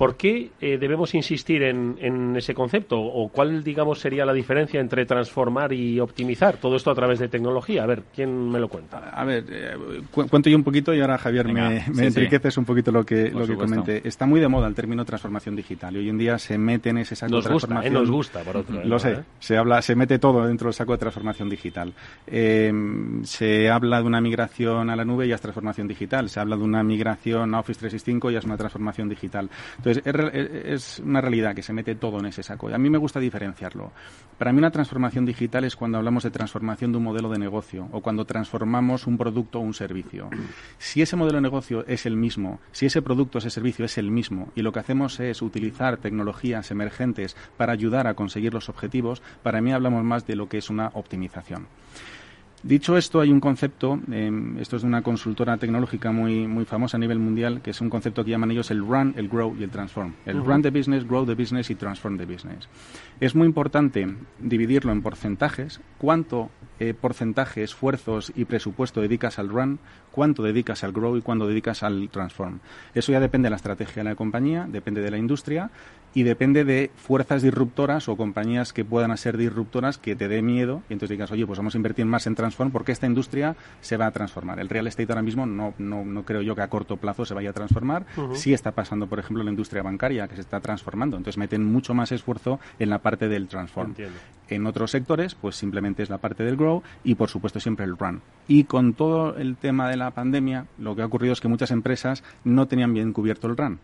¿Por qué eh, debemos insistir en, ese concepto? ¿O cuál, digamos, sería la diferencia entre transformar y optimizar todo esto a través de tecnología? A ver, ¿quién me lo cuenta? A ver, eh, cuento yo un poquito y ahora, Javier, me, enriqueces un poquito lo que, lo que comenté. Está muy de moda el término transformación digital y hoy en día se mete en ese saco nos de transformación. Gusta, eh, nos gusta, por otro lado. Lo sé, se, habla, se mete todo dentro del saco de transformación digital. se habla de una migración a la nube y es transformación digital. Se habla de una migración a Office 365 y es una transformación digital. Entonces, es, una realidad que se mete todo en ese saco. Y a mí me gusta diferenciarlo. Para mí una transformación digital es cuando hablamos de transformación de un modelo de negocio o cuando transformamos un producto o un servicio. Si ese modelo de negocio es el mismo, si ese producto o ese servicio es el mismo y lo que hacemos es utilizar tecnologías emergentes para ayudar a conseguir los objetivos, para mí hablamos más de lo que es una optimización. Dicho esto, hay un concepto, em, esto es de una consultora tecnológica muy, muy famosa a nivel mundial, que es un concepto que llaman ellos el run, el grow y el transform. El run the business, grow the business y transform the business. Es muy importante dividirlo en porcentajes, cuánto eh, porcentaje, esfuerzos y presupuesto dedicas al run, cuánto dedicas al grow y cuánto dedicas al transform. Eso ya depende de la estrategia de la compañía, depende de la industria y depende de fuerzas disruptoras o compañías que puedan ser disruptoras que te dé miedo y entonces digas, oye, pues vamos a invertir más en transform porque esta industria se va a transformar. El real estate ahora mismo no, no, no creo yo que a corto plazo se vaya a transformar. Sí está pasando, por ejemplo, la industria bancaria, que se está transformando. Entonces meten mucho más esfuerzo en la parte del transform. En otros sectores, pues simplemente es la parte del grow y, por supuesto, siempre el run. Y con todo el tema de la pandemia, lo que ha ocurrido es que muchas empresas no tenían bien cubierto el run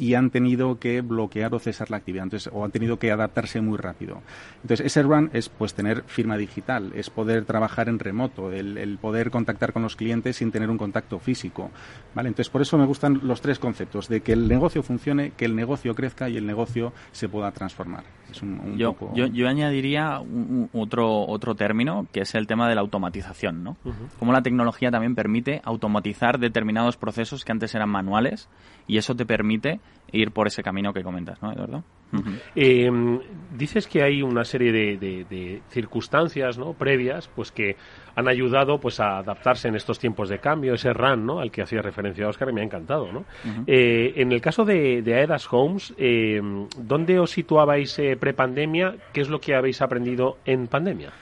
y han tenido que bloquear o cesar la actividad, entonces, o han tenido que adaptarse muy rápido. Entonces, ese run es pues tener firma digital, es poder trabajar en remoto, el, poder contactar con los clientes sin tener un contacto físico. ¿vale? Entonces, por eso me gustan los tres conceptos, de que el negocio funcione, que el negocio crezca y el negocio se pueda transformar. Es un, yo, poco... yo, añadiría otro, otro término, que es el tema de la automatización, ¿no? Cómo la tecnología también permite automatizar determinados procesos que antes eran manuales y eso te permite ir por ese camino que comentas, ¿no, Eduardo? Eh, dices que hay una serie de, circunstancias ¿no? previas pues que han ayudado pues a adaptarse en estos tiempos de cambio, ese RAN ¿no? al que hacía referencia Oscar y me ha encantado. ¿no? Eh, en el caso de, de Aedas Homes, eh, ¿dónde os situabais prepandemia? ¿Qué es lo que habéis aprendido en pandemia?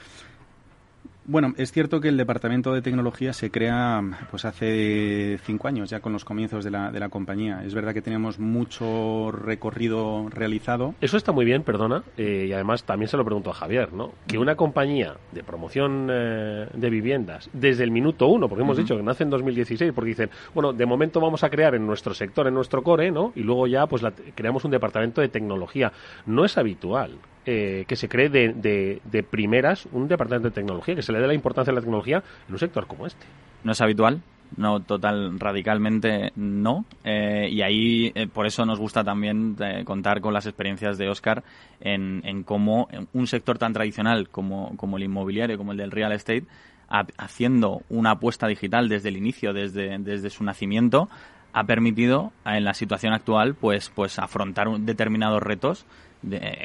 Bueno, es cierto que el departamento de tecnología se crea pues hace cinco años ya con los comienzos de la, de la compañía. Es verdad que tenemos mucho recorrido realizado. Eso está muy bien, perdona, eh, y además también se lo pregunto a Javier, ¿no? Que una compañía de promoción eh, de viviendas desde el minuto uno, porque hemos dicho que nace en 2016, porque dicen, bueno, de momento vamos a crear en nuestro sector, en nuestro core, ¿no? Y luego ya pues creamos un departamento de tecnología. No es habitual eh, que se cree de, de, primeras un departamento de tecnología, que se le dé la importancia a la tecnología en un sector como este. No es habitual, no total radicalmente no eh, y ahí eh, por eso nos gusta también contar con las experiencias de Oscar en, cómo un sector tan tradicional como, como, el inmobiliario como el del real estate haciendo una apuesta digital desde el inicio desde, desde su nacimiento ha permitido en la situación actual pues pues afrontar determinados retos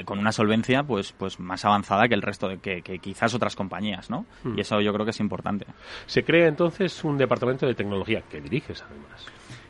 con una solvencia pues pues más avanzada que el resto de que, quizás otras compañías no hmm. y eso yo creo que es importante. Se crea entonces un departamento de tecnología que diriges además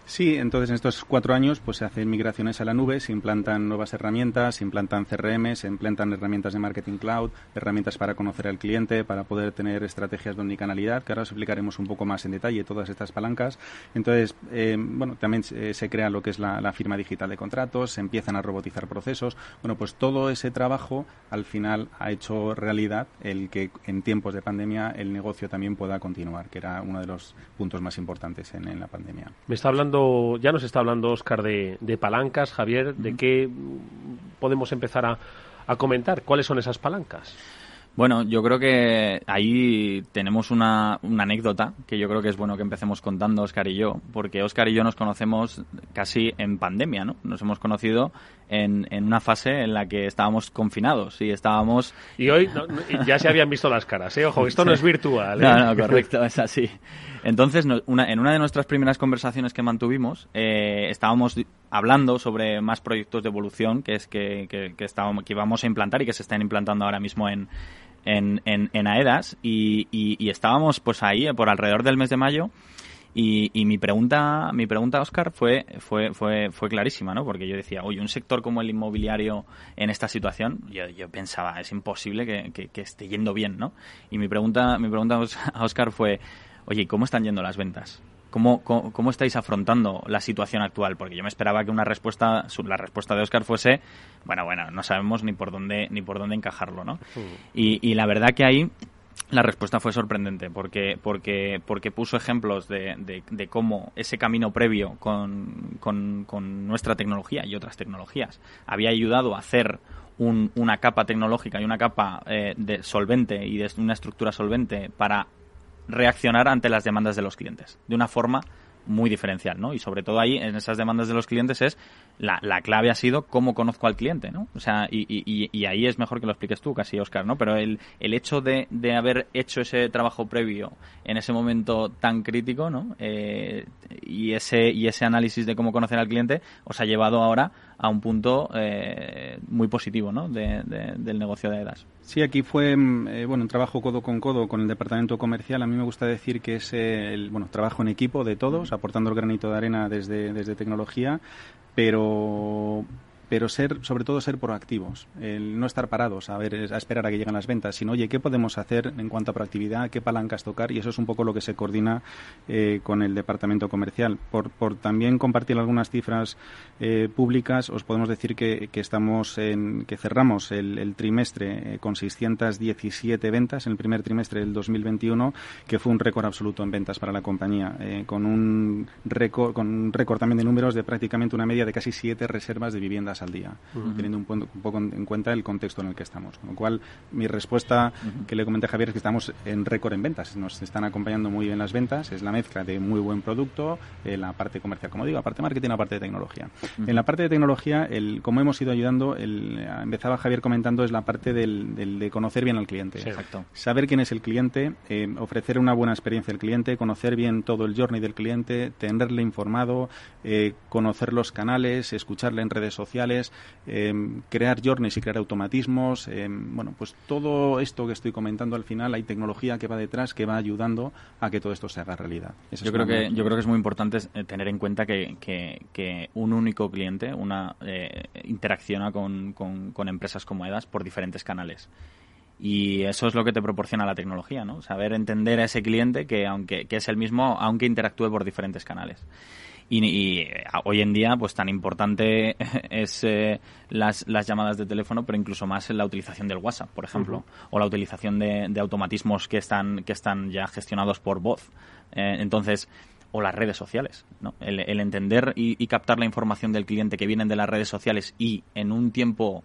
Sí, entonces en estos cuatro años pues se hacen migraciones a la nube, se implantan nuevas herramientas, se implantan CRM, se implantan herramientas de marketing cloud, herramientas para conocer al cliente, para poder tener estrategias de omnicanalidad, que ahora os explicaremos un poco más en detalle todas estas palancas. Entonces, eh, bueno, también se, crea lo que es la, firma digital de contratos, se empiezan a robotizar procesos. Bueno, pues todo ese trabajo al final ha hecho realidad el que en tiempos de pandemia el negocio también pueda continuar, que era uno de los puntos más importantes en, en la pandemia. Me está hablando ya nos está hablando Oscar de, palancas, Javier, ¿de qué podemos empezar a, a comentar? ¿Cuáles son esas palancas? Bueno, yo creo que ahí tenemos una, una, anécdota que yo creo que es bueno que empecemos contando Oscar y yo, porque Oscar y yo nos conocemos casi en pandemia, ¿no? Nos hemos conocido en, en una fase en la que estábamos confinados y estábamos... Y hoy ya se habían visto las caras, ¿eh? Ojo, esto no es virtual, ¿eh? No, no, correcto, es así. Entonces, una, en una de nuestras primeras conversaciones que mantuvimos, eh, estábamos hablando sobre más proyectos de evolución que es que, que, que, estábamos, que íbamos a implantar y que se están implantando ahora mismo en en, en, AEDAS y, y, estábamos pues ahí por alrededor del mes de mayo y, y, mi pregunta, mi pregunta, Oscar, fue, fue, fue, fue clarísima, ¿no? Porque yo decía, oye, un sector como el inmobiliario en esta situación, yo, yo pensaba, es imposible que, que, esté yendo bien, ¿no? Y mi pregunta, mi pregunta a Oscar fue, oye, ¿cómo están yendo las ventas? ¿Cómo, cómo, estáis afrontando la situación actual? Porque yo me esperaba que una respuesta, la respuesta de Oscar fuese, bueno, bueno, no sabemos ni por dónde, ni por dónde encajarlo, ¿no? Y, y la verdad que ahí la respuesta fue sorprendente porque, porque, porque puso ejemplos de, de, cómo ese camino previo con, con, nuestra tecnología y otras tecnologías había ayudado a hacer un, una capa tecnológica y una capa eh, de solvente y de una estructura solvente para reaccionar ante las demandas de los clientes de una forma muy diferencial, ¿no? Y sobre todo ahí, en esas demandas de los clientes, es la, la clave ha sido cómo conozco al cliente, ¿no? O sea, y, y, y ahí es mejor que lo expliques tú, casi, Oscar, ¿no? Pero el, el hecho de, de haber hecho ese trabajo previo en ese momento tan crítico, ¿no? Eh, y, ese, y ese análisis de cómo conocer al cliente os ha llevado ahora a un punto eh, muy positivo, ¿no? De, del negocio de EDAS. Sí, aquí fue mm, eh, bueno un trabajo codo con codo con el departamento comercial. A mí me gusta decir que es el bueno trabajo en equipo de todos, aportando el granito de arena desde, desde tecnología, pero pero ser, sobre todo ser proactivos, el no estar parados a, ver, a esperar a que lleguen las ventas, sino, oye, ¿qué podemos hacer en cuanto a proactividad? ¿Qué palancas tocar? Y eso es un poco lo que se coordina eh, con el departamento comercial. Por, también compartir algunas cifras eh, públicas, os podemos decir que, que estamos en, que cerramos el, trimestre eh, con 617 ventas en el primer trimestre del 2021, que fue un récord absoluto en ventas para la compañía, con un récord, con un récord también de números de prácticamente una media de casi siete reservas de viviendas al día, teniendo un, poco en cuenta el contexto en el que estamos. Con lo cual, mi respuesta que le comenté a Javier es que estamos en récord en ventas. Nos están acompañando muy bien las ventas. Es la mezcla de muy buen producto, en la parte comercial, como digo, la parte de marketing, la parte de tecnología. En la parte de tecnología, el, como hemos ido ayudando, el, empezaba Javier comentando, es la parte del, de conocer bien al cliente. Exacto. Saber quién es el cliente, eh, ofrecer una buena experiencia al cliente, conocer bien todo el journey del cliente, tenerle informado, eh, conocer los canales, escucharle en redes sociales, em, crear journeys y crear automatismos. Em, bueno, pues todo esto que estoy comentando al final hay tecnología que va detrás que va ayudando a que todo esto se haga realidad. yo creo que yo creo que es muy importante eh, tener en cuenta que, que, un único cliente una eh, interacciona con, con, empresas como EDAS por diferentes canales. Y eso es lo que te proporciona la tecnología, ¿no? Saber entender a ese cliente que aunque que es el mismo aunque interactúe por diferentes canales. Y, eh, hoy en día, pues tan importante es eh, las, las, llamadas de teléfono, pero incluso más la utilización del WhatsApp, por ejemplo, o la utilización de, automatismos que están, que están ya gestionados por voz. Eh, entonces, o las redes sociales. ¿no? El, entender y, captar la información del cliente que vienen de las redes sociales y en un tiempo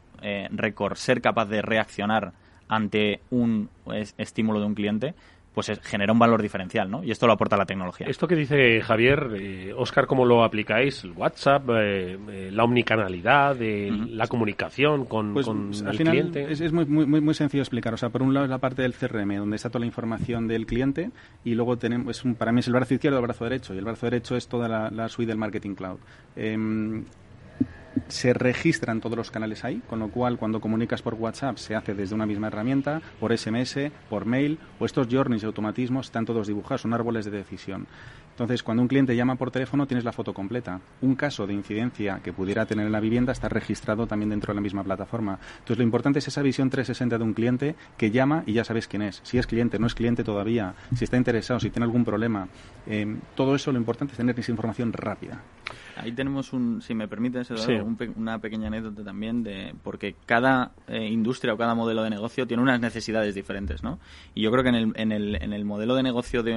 récord ser capaz de reaccionar ante un estímulo de un cliente pues genera un valor diferencial, ¿no? Y esto lo aporta la tecnología. Esto que dice Javier, eh, Oscar, ¿cómo lo aplicáis? ¿El WhatsApp, eh, eh, la omnicanalidad, la comunicación con, pues, el cliente? Es, muy, muy, muy sencillo explicar. O sea, por un lado es la parte del CRM, donde está toda la información del cliente, y luego tenemos, un, para mí es el brazo izquierdo y el brazo derecho, y el brazo derecho es toda la, la suite del Marketing Cloud. Se registran todos los canales ahí, con lo cual cuando comunicas por WhatsApp se hace desde una misma herramienta, por SMS, por mail, o estos journeys y automatismos están todos dibujados, son árboles de decisión. Entonces, cuando un cliente llama por teléfono, tienes la foto completa. Un caso de incidencia que pudiera tener en la vivienda está registrado también dentro de la misma plataforma. Entonces, lo importante es esa visión 360 de un cliente que llama y ya sabes quién es. Si es cliente, no es cliente todavía, si está interesado, si tiene algún problema. Eh, todo eso lo importante es tener esa información rápida. Ahí tenemos un, si me permites, una pequeña anécdota también de porque cada eh, industria o cada modelo de negocio tiene unas necesidades diferentes, ¿no? Y yo creo que en el, en el, en el modelo de negocio de,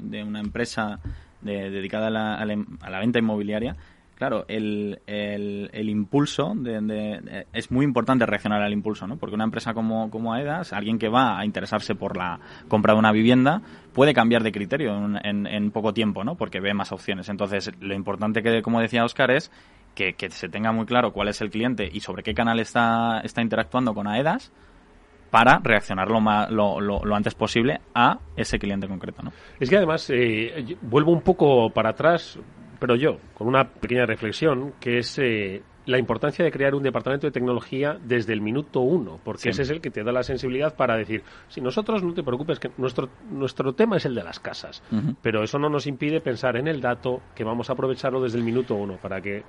de, una empresa dedicada a la, a la, venta inmobiliaria, Claro, el, el, impulso de, es muy importante reaccionar al impulso, ¿no? Porque una empresa como, como AEDAS, alguien que va a interesarse por la compra de una vivienda, puede cambiar de criterio en, en, poco tiempo, ¿no? Porque ve más opciones. Entonces, lo importante que, como decía Oscar, es que, que, se tenga muy claro cuál es el cliente y sobre qué canal está, está interactuando con AEDAS para reaccionar lo, lo, lo, antes posible a ese cliente concreto. ¿no? Es que además, eh, vuelvo un poco para atrás, pero yo, con una pequeña reflexión, que es eh, la importancia de crear un departamento de tecnología desde el minuto uno, porque ese es el que te da la sensibilidad para decir, si nosotros no te preocupes, que nuestro, nuestro tema es el de las casas, pero eso no nos impide pensar en el dato, que vamos a aprovecharlo desde el minuto uno para que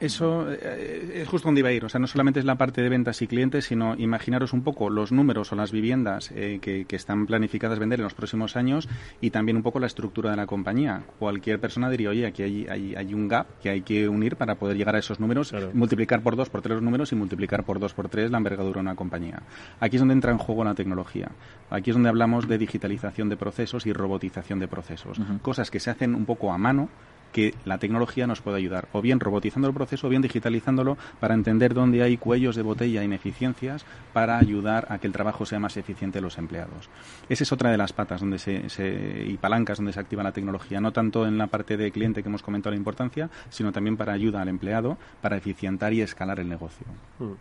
eso eh, es justo donde iba a ir. O sea, no solamente es la parte de ventas y clientes, sino imaginaros un poco los números o las viviendas eh, que, están planificadas vender en los próximos años y también un poco la estructura de la compañía. Cualquier persona diría, oye, aquí hay, hay, un gap que hay que unir para poder llegar a esos números, multiplicar por dos, por tres los números y multiplicar por dos, por tres la envergadura de una compañía. Aquí es donde entra en juego la tecnología. Aquí es donde hablamos de digitalización de procesos y robotización de procesos. Cosas que se hacen un poco a mano que la tecnología nos puede ayudar, o bien robotizando el proceso, o bien digitalizándolo para entender dónde hay cuellos de botella, ineficiencias, para ayudar a que el trabajo sea más eficiente de los empleados. Esa es otra de las patas donde se, y palancas donde se activa la tecnología, no tanto en la parte de cliente que hemos comentado la importancia, sino también para ayuda al empleado, para eficientar y escalar el negocio. Mm.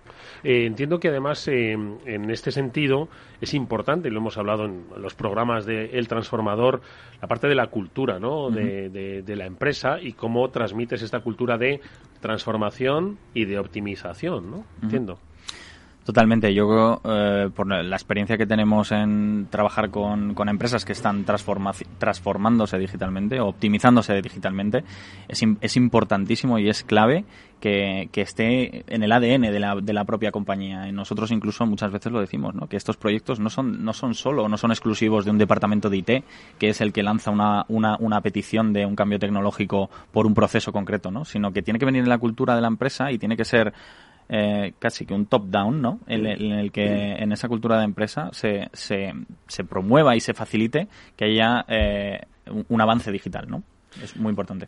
Eh, entiendo que además eh, en este sentido es importante, y lo hemos hablado en los programas de El Transformador, la parte de la cultura, ¿no? de la empresa y cómo transmites esta cultura de transformación y de optimización, ¿no? Entiendo. Totalmente. Yo eh, por la experiencia que tenemos en trabajar con, con empresas que están transformándose digitalmente o optimizándose digitalmente, es, es importantísimo y es clave que, que, esté en el ADN de la, de la propia compañía. Y nosotros incluso muchas veces lo decimos, ¿no? que estos proyectos no son, no son solo, no son exclusivos de un departamento de IT, que es el que lanza una, una, una petición de un cambio tecnológico por un proceso concreto, ¿no? sino que tiene que venir en la cultura de la empresa y tiene que ser eh, casi que un top-down, ¿no? En, el que en esa cultura de empresa se, se, se promueva y se facilite que haya eh, un avance digital, ¿no? Es muy importante.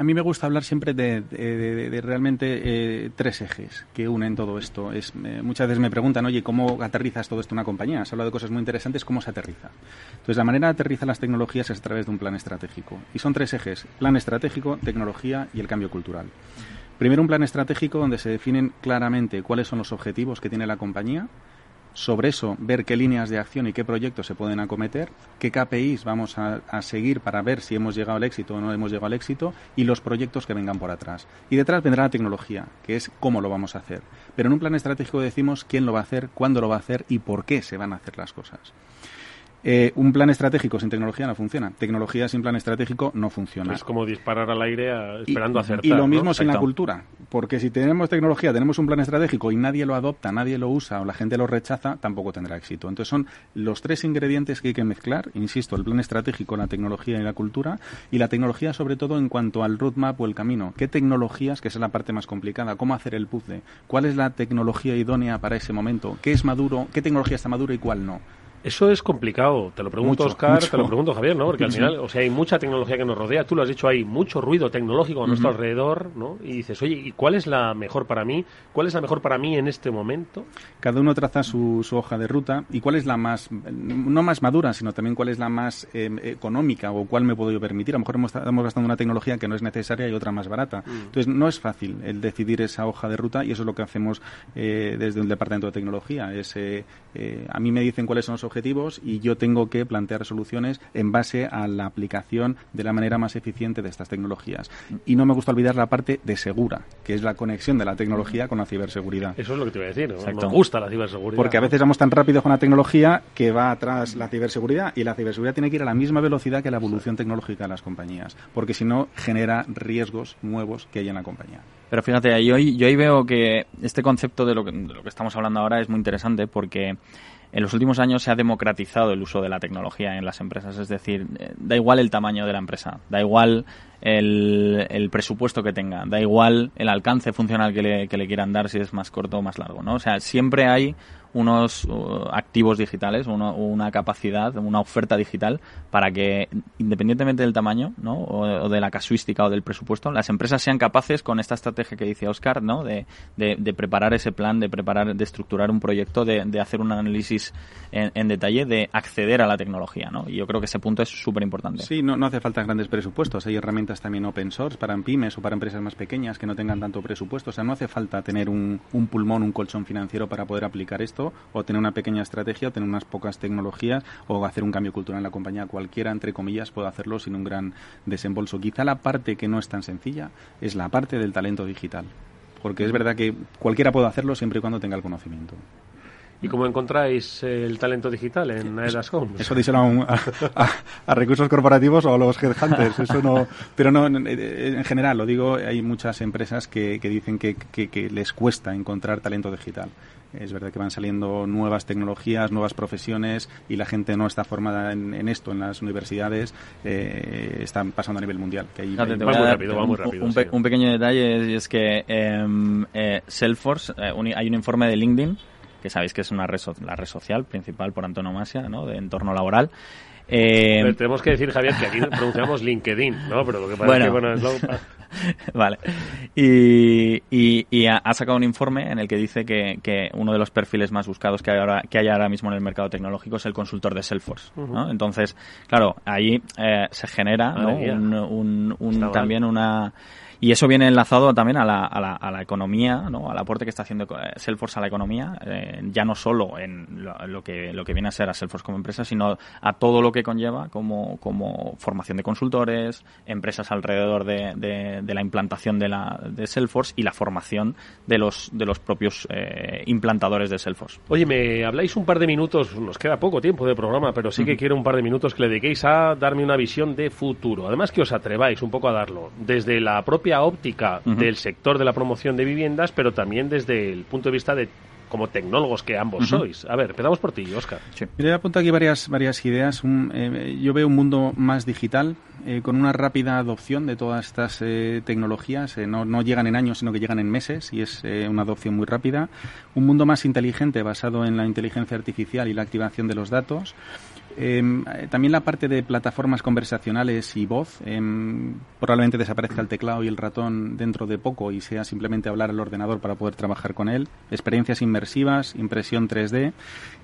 A mí me gusta hablar siempre de, realmente eh, tres ejes que unen todo esto. Es, muchas veces me preguntan, oye, ¿cómo aterrizas todo esto en una compañía? Has hablado de cosas muy interesantes, ¿cómo se aterriza? Entonces, la manera de aterrizar las tecnologías es a través de un plan estratégico. Y son tres ejes, plan estratégico, tecnología y el cambio cultural. Primero, un plan estratégico donde se definen claramente cuáles son los objetivos que tiene la compañía. Sobre eso, ver qué líneas de acción y qué proyectos se pueden acometer, qué KPIs vamos a, seguir para ver si hemos llegado al éxito o no hemos llegado al éxito y los proyectos que vengan por atrás. Y detrás vendrá la tecnología, que es cómo lo vamos a hacer. Pero en un plan estratégico decimos quién lo va a hacer, cuándo lo va a hacer y por qué se van a hacer las cosas. Eh, un plan estratégico sin tecnología no funciona. Tecnología sin plan estratégico no funciona. Es como disparar al aire esperando acertar. Y lo mismo sin la cultura. Porque si tenemos tecnología, tenemos un plan estratégico y nadie lo adopta, nadie lo usa o la gente lo rechaza, tampoco tendrá éxito. Entonces son los tres ingredientes que hay que mezclar. Insisto, el plan estratégico, la tecnología y la cultura. Y la tecnología sobre todo en cuanto al roadmap o el camino. ¿Qué tecnologías, que es la parte más complicada? ¿Cómo hacer el puzzle? ¿Cuál es la tecnología idónea para ese momento? ¿Qué es maduro? ¿Qué tecnología está madura y cuál no? Eso es complicado. Te lo pregunto, Oscar, te lo pregunto, Javier, ¿no? Porque al final, o sea, hay mucha tecnología que nos rodea. Tú lo has dicho, hay mucho ruido tecnológico a nuestro alrededor, ¿no? Y dices, oye, ¿y cuál es la mejor para mí? ¿Cuál es la mejor para mí en este momento? Cada uno traza su, hoja de ruta. ¿Y cuál es la más, no más madura, sino también cuál es la más em, económica o cuál me puedo yo permitir? A lo mejor estamos gastando una tecnología que no es necesaria y otra más barata. Mm. Entonces, no es fácil el decidir esa hoja de ruta y eso es lo que hacemos eh, desde el Departamento de Tecnología. Es, eh, eh, a mí me dicen cuáles son los objetivos y yo tengo que plantear soluciones en base a la aplicación de la manera más eficiente de estas tecnologías. Y no me gusta olvidar la parte de segura, que es la conexión de la tecnología con la ciberseguridad. Eso es lo que te iba a decir. Me gusta la ciberseguridad. Porque a veces vamos tan rápido con la tecnología que va atrás la ciberseguridad y la ciberseguridad tiene que ir a la misma velocidad que la evolución tecnológica de las compañías, porque si no genera riesgos nuevos que hay en la compañía. Pero fíjate, yo, yo ahí veo que este concepto de lo que, de lo que estamos hablando ahora es muy interesante porque en los últimos años se ha democratizado el uso de la tecnología en las empresas, es decir, eh, da igual el tamaño de la empresa, da igual el, el presupuesto que tenga, da igual el alcance funcional que le, que le quieran dar si es más corto o más largo, ¿no? O sea, siempre hay unos uh, activos digitales, una capacidad, una oferta digital para que, independientemente del tamaño ¿no? o, de la casuística o del presupuesto, las empresas sean capaces, con esta estrategia que dice Oscar, ¿no? de, de, preparar ese plan, de preparar, de estructurar un proyecto, de, de hacer un análisis en, detalle, de acceder a la tecnología. ¿no? Y yo creo que ese punto es súper importante. Sí, no, no hace falta grandes presupuestos. Hay herramientas también open source para pymes o para empresas más pequeñas que no tengan tanto presupuesto. O sea, no hace falta tener un, un pulmón, un colchón financiero para poder aplicar esto o tener una pequeña estrategia, o tener unas pocas tecnologías o hacer un cambio cultural en la compañía. Cualquiera, entre comillas, puede hacerlo sin un gran desembolso. Quizá la parte que no es tan sencilla es la parte del talento digital. Porque es verdad que cualquiera puede hacerlo siempre y cuando tenga el conocimiento. ¿Y cómo encontráis el talento digital en Aedas Homes? Eso díselo a, recursos corporativos o a los headhunters. Eso no, pero no, en, general, lo digo, hay muchas empresas que, dicen que, les cuesta encontrar talento digital. Es verdad que van saliendo nuevas tecnologías, nuevas profesiones y la gente no está formada en, esto en las universidades. Eh, están pasando a nivel mundial. Que va muy rápido, va muy rápido. Un, pequeño detalle es, que em, eh, Salesforce, eh, hay un informe de LinkedIn que sabéis que es una red la red social principal por antonomasia, ¿no? De entorno laboral. Eh... tenemos que decir, Javier, que aquí pronunciamos LinkedIn, ¿no? Pero lo que pasa es que, bueno, es lo... vale. Y, y, ha, sacado un informe en el que dice que, que, uno de los perfiles más buscados que hay, ahora, que hay ahora mismo en el mercado tecnológico es el consultor de Salesforce. ¿no? Entonces, claro, ahí eh, se genera un, un, un también una Y eso viene enlazado también a la, a la, a la economía, ¿no? al aporte que está haciendo eh, Salesforce a la economía, eh, ya no solo en lo, que, lo que viene a ser a Salesforce como empresa, sino a todo lo que conlleva como, como formación de consultores, empresas alrededor de, de, la implantación de, la, de Salesforce y la formación de los, de los propios eh, implantadores de Salesforce. Oye, me habláis un par de minutos, nos queda poco tiempo de programa, pero sí que quiero un par de minutos que le dediquéis a darme una visión de futuro. Además que os atreváis un poco a darlo desde la propia óptica del sector de la promoción de viviendas, pero también desde el punto de vista de como tecnólogos que ambos sois. A ver, empezamos por ti, Oscar. Sí. Yo apunto aquí varias, varias ideas. Eh, yo veo un mundo más digital, eh, con una rápida adopción de todas estas eh, tecnologías. no, no, llegan en años, sino que llegan en meses y es una adopción muy rápida. Un mundo más inteligente basado en la inteligencia artificial y la activación de los datos. Em, también la parte de plataformas conversacionales y voz. Em, probablemente desaparezca el teclado y el ratón dentro de poco y sea simplemente hablar al ordenador para poder trabajar con él. Experiencias inmersivas, impresión 3D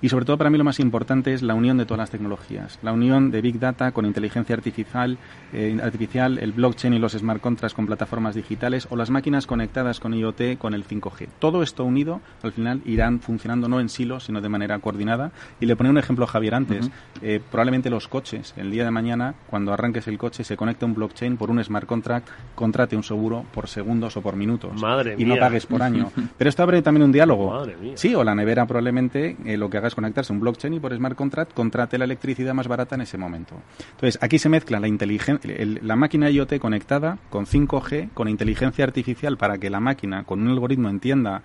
y sobre todo para mí lo más importante es la unión de todas las tecnologías. La unión de Big Data con inteligencia artificial, eh, artificial el blockchain y los smart contracts con plataformas digitales o las máquinas conectadas con IoT con el 5G. Todo esto unido al final irán funcionando no en silos sino de manera coordinada. Y le ponía un ejemplo a Javier antes. Eh, probablemente los coches, el día de mañana, cuando arranques el coche, se conecte un blockchain por un smart contract, contrate un seguro por segundos o por minutos. Madre y no pagues por año. Pero esto abre también un diálogo. Sí, o la nevera probablemente eh, lo que haga es conectarse a un blockchain y por smart contract contrate la electricidad más barata en ese momento. Entonces, aquí se mezcla la inteligencia, la máquina IoT conectada con 5G, con inteligencia artificial para que la máquina con un algoritmo entienda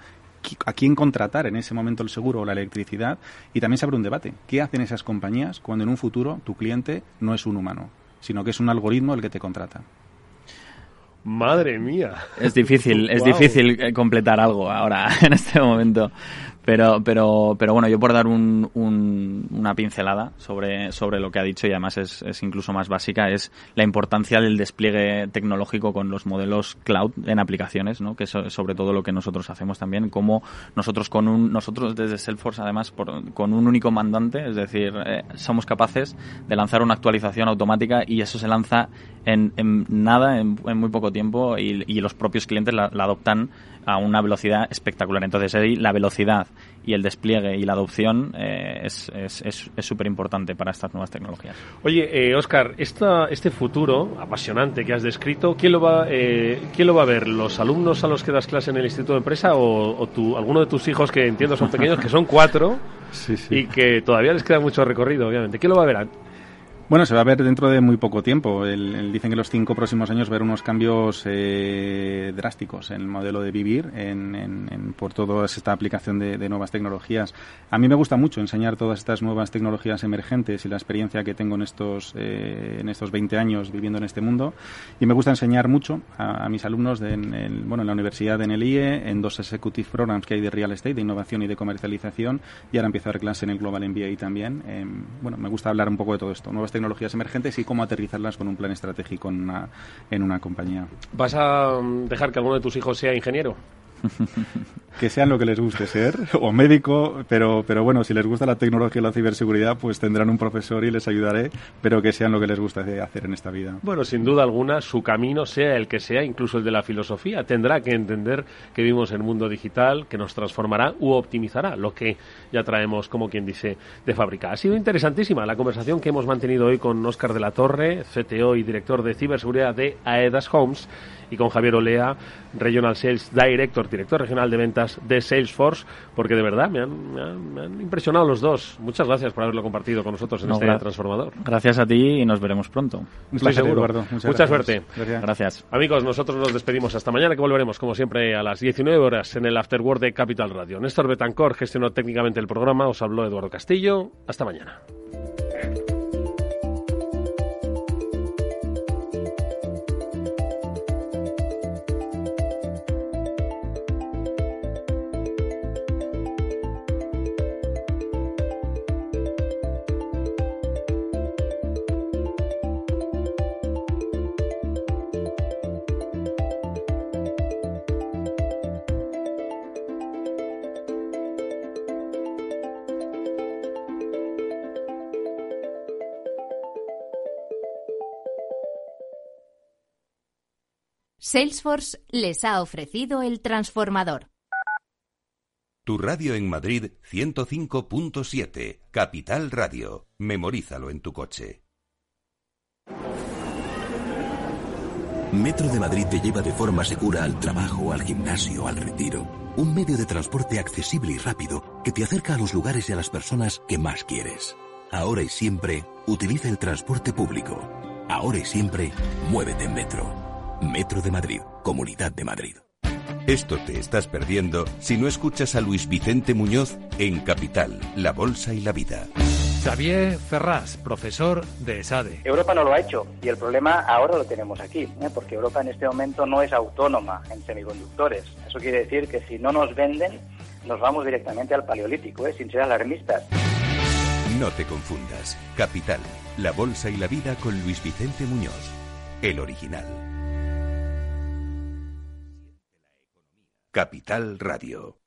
a quién contratar en ese momento el seguro o la electricidad y también se abre un debate. ¿Qué hacen esas compañías cuando en un futuro tu cliente no es un humano, sino que es un algoritmo el que te contrata? Madre mía. Es difícil, es difícil eh, completar algo ahora en este momento. Pero, pero, pero bueno, yo por dar un, una pincelada sobre, sobre lo que ha dicho y además es, es, incluso más básica, es la importancia del despliegue tecnológico con los modelos cloud en aplicaciones, ¿no? que es sobre todo lo que nosotros hacemos también, como nosotros con un, nosotros desde Salesforce además por, con un único mandante, es decir, eh, somos capaces de lanzar una actualización automática y eso se lanza en, en nada, en, muy poco tiempo y, y los propios clientes la, la adoptan a una velocidad espectacular. Entonces ahí la velocidad y el despliegue y la adopción eh, es súper es, importante para estas nuevas tecnologías. Oye, eh, Oscar, esta, este futuro apasionante que has descrito, ¿quién lo, va, eh, ¿quién lo va a ver? ¿Los alumnos a los que das clase en el Instituto de Empresa o, o alguno de tus hijos que entiendo son pequeños, que son cuatro y que todavía les queda mucho recorrido, obviamente? ¿Quién lo va a ver? Bueno, se va a ver dentro de muy poco tiempo. El, dicen que los cinco próximos años a haber unos cambios eh, drásticos en el modelo de vivir, en, por toda esta aplicación de, nuevas tecnologías. A mí me gusta mucho enseñar todas estas nuevas tecnologías emergentes y la experiencia que tengo en estos, eh, en estos 20 años viviendo en este mundo. Y me gusta enseñar mucho a, mis alumnos en, bueno, en la universidad en el IE, en dos executive programs que hay de real estate, de innovación y de comercialización. Y ahora empiezo a dar clase en el Global MBA también. Em, bueno, me gusta hablar un poco de todo esto. Nuevas tecnologías emergentes y cómo aterrizarlas con un plan estratégico en una, en una compañía. ¿Vas a dejar que alguno de tus hijos sea ingeniero? Que sean lo que les guste ser, o médico, pero, pero bueno, si les gusta la tecnología y la ciberseguridad, pues tendrán un profesor y les ayudaré, pero que sean lo que les guste hacer en esta vida. Bueno, sin duda alguna, su camino, sea el que sea, incluso el de la filosofía, tendrá que entender que vivimos en un mundo digital que nos transformará u optimizará lo que ya traemos, como quien dice, de fábrica. Ha sido interesantísima la conversación que hemos mantenido hoy con Óscar de la Torre, CTO y director de ciberseguridad de Aedas Homes y con Javier Olea, Regional Sales Director, director regional de ventas de Salesforce, porque de verdad me han, impresionado los dos. Muchas gracias por haberlo compartido con nosotros en este transformador. Gracias a ti y nos veremos pronto. Estoy seguro. Mucha suerte. Gracias. Amigos, nosotros nos despedimos hasta mañana, que volveremos como siempre a las 19 horas en el Afterword de Capital Radio. Néstor Betancor gestionó técnicamente el programa, os habló Eduardo Castillo. Hasta mañana. Salesforce les ha ofrecido el transformador. Tu radio en Madrid 105.7, Capital Radio. Memorízalo en tu coche. Metro de Madrid te lleva de forma segura al trabajo, al gimnasio, al retiro. Un medio de transporte accesible y rápido que te acerca a los lugares y a las personas que más quieres. Ahora y siempre, utiliza el transporte público. Ahora y siempre, muévete en Metro. Metro de Madrid, Comunidad de Madrid. Esto te estás perdiendo si no escuchas a Luis Vicente Muñoz en Capital, La Bolsa y la Vida. Xavier Ferraz, profesor de ESADE. Europa no lo ha hecho y el problema ahora lo tenemos aquí, ¿eh? porque Europa en este momento no es autónoma en semiconductores. Eso quiere decir que si no nos venden, nos vamos directamente al paleolítico, ¿eh? sin ser alarmistas. No te confundas. Capital, La Bolsa y la Vida con Luis Vicente Muñoz, el original. Capital Radio.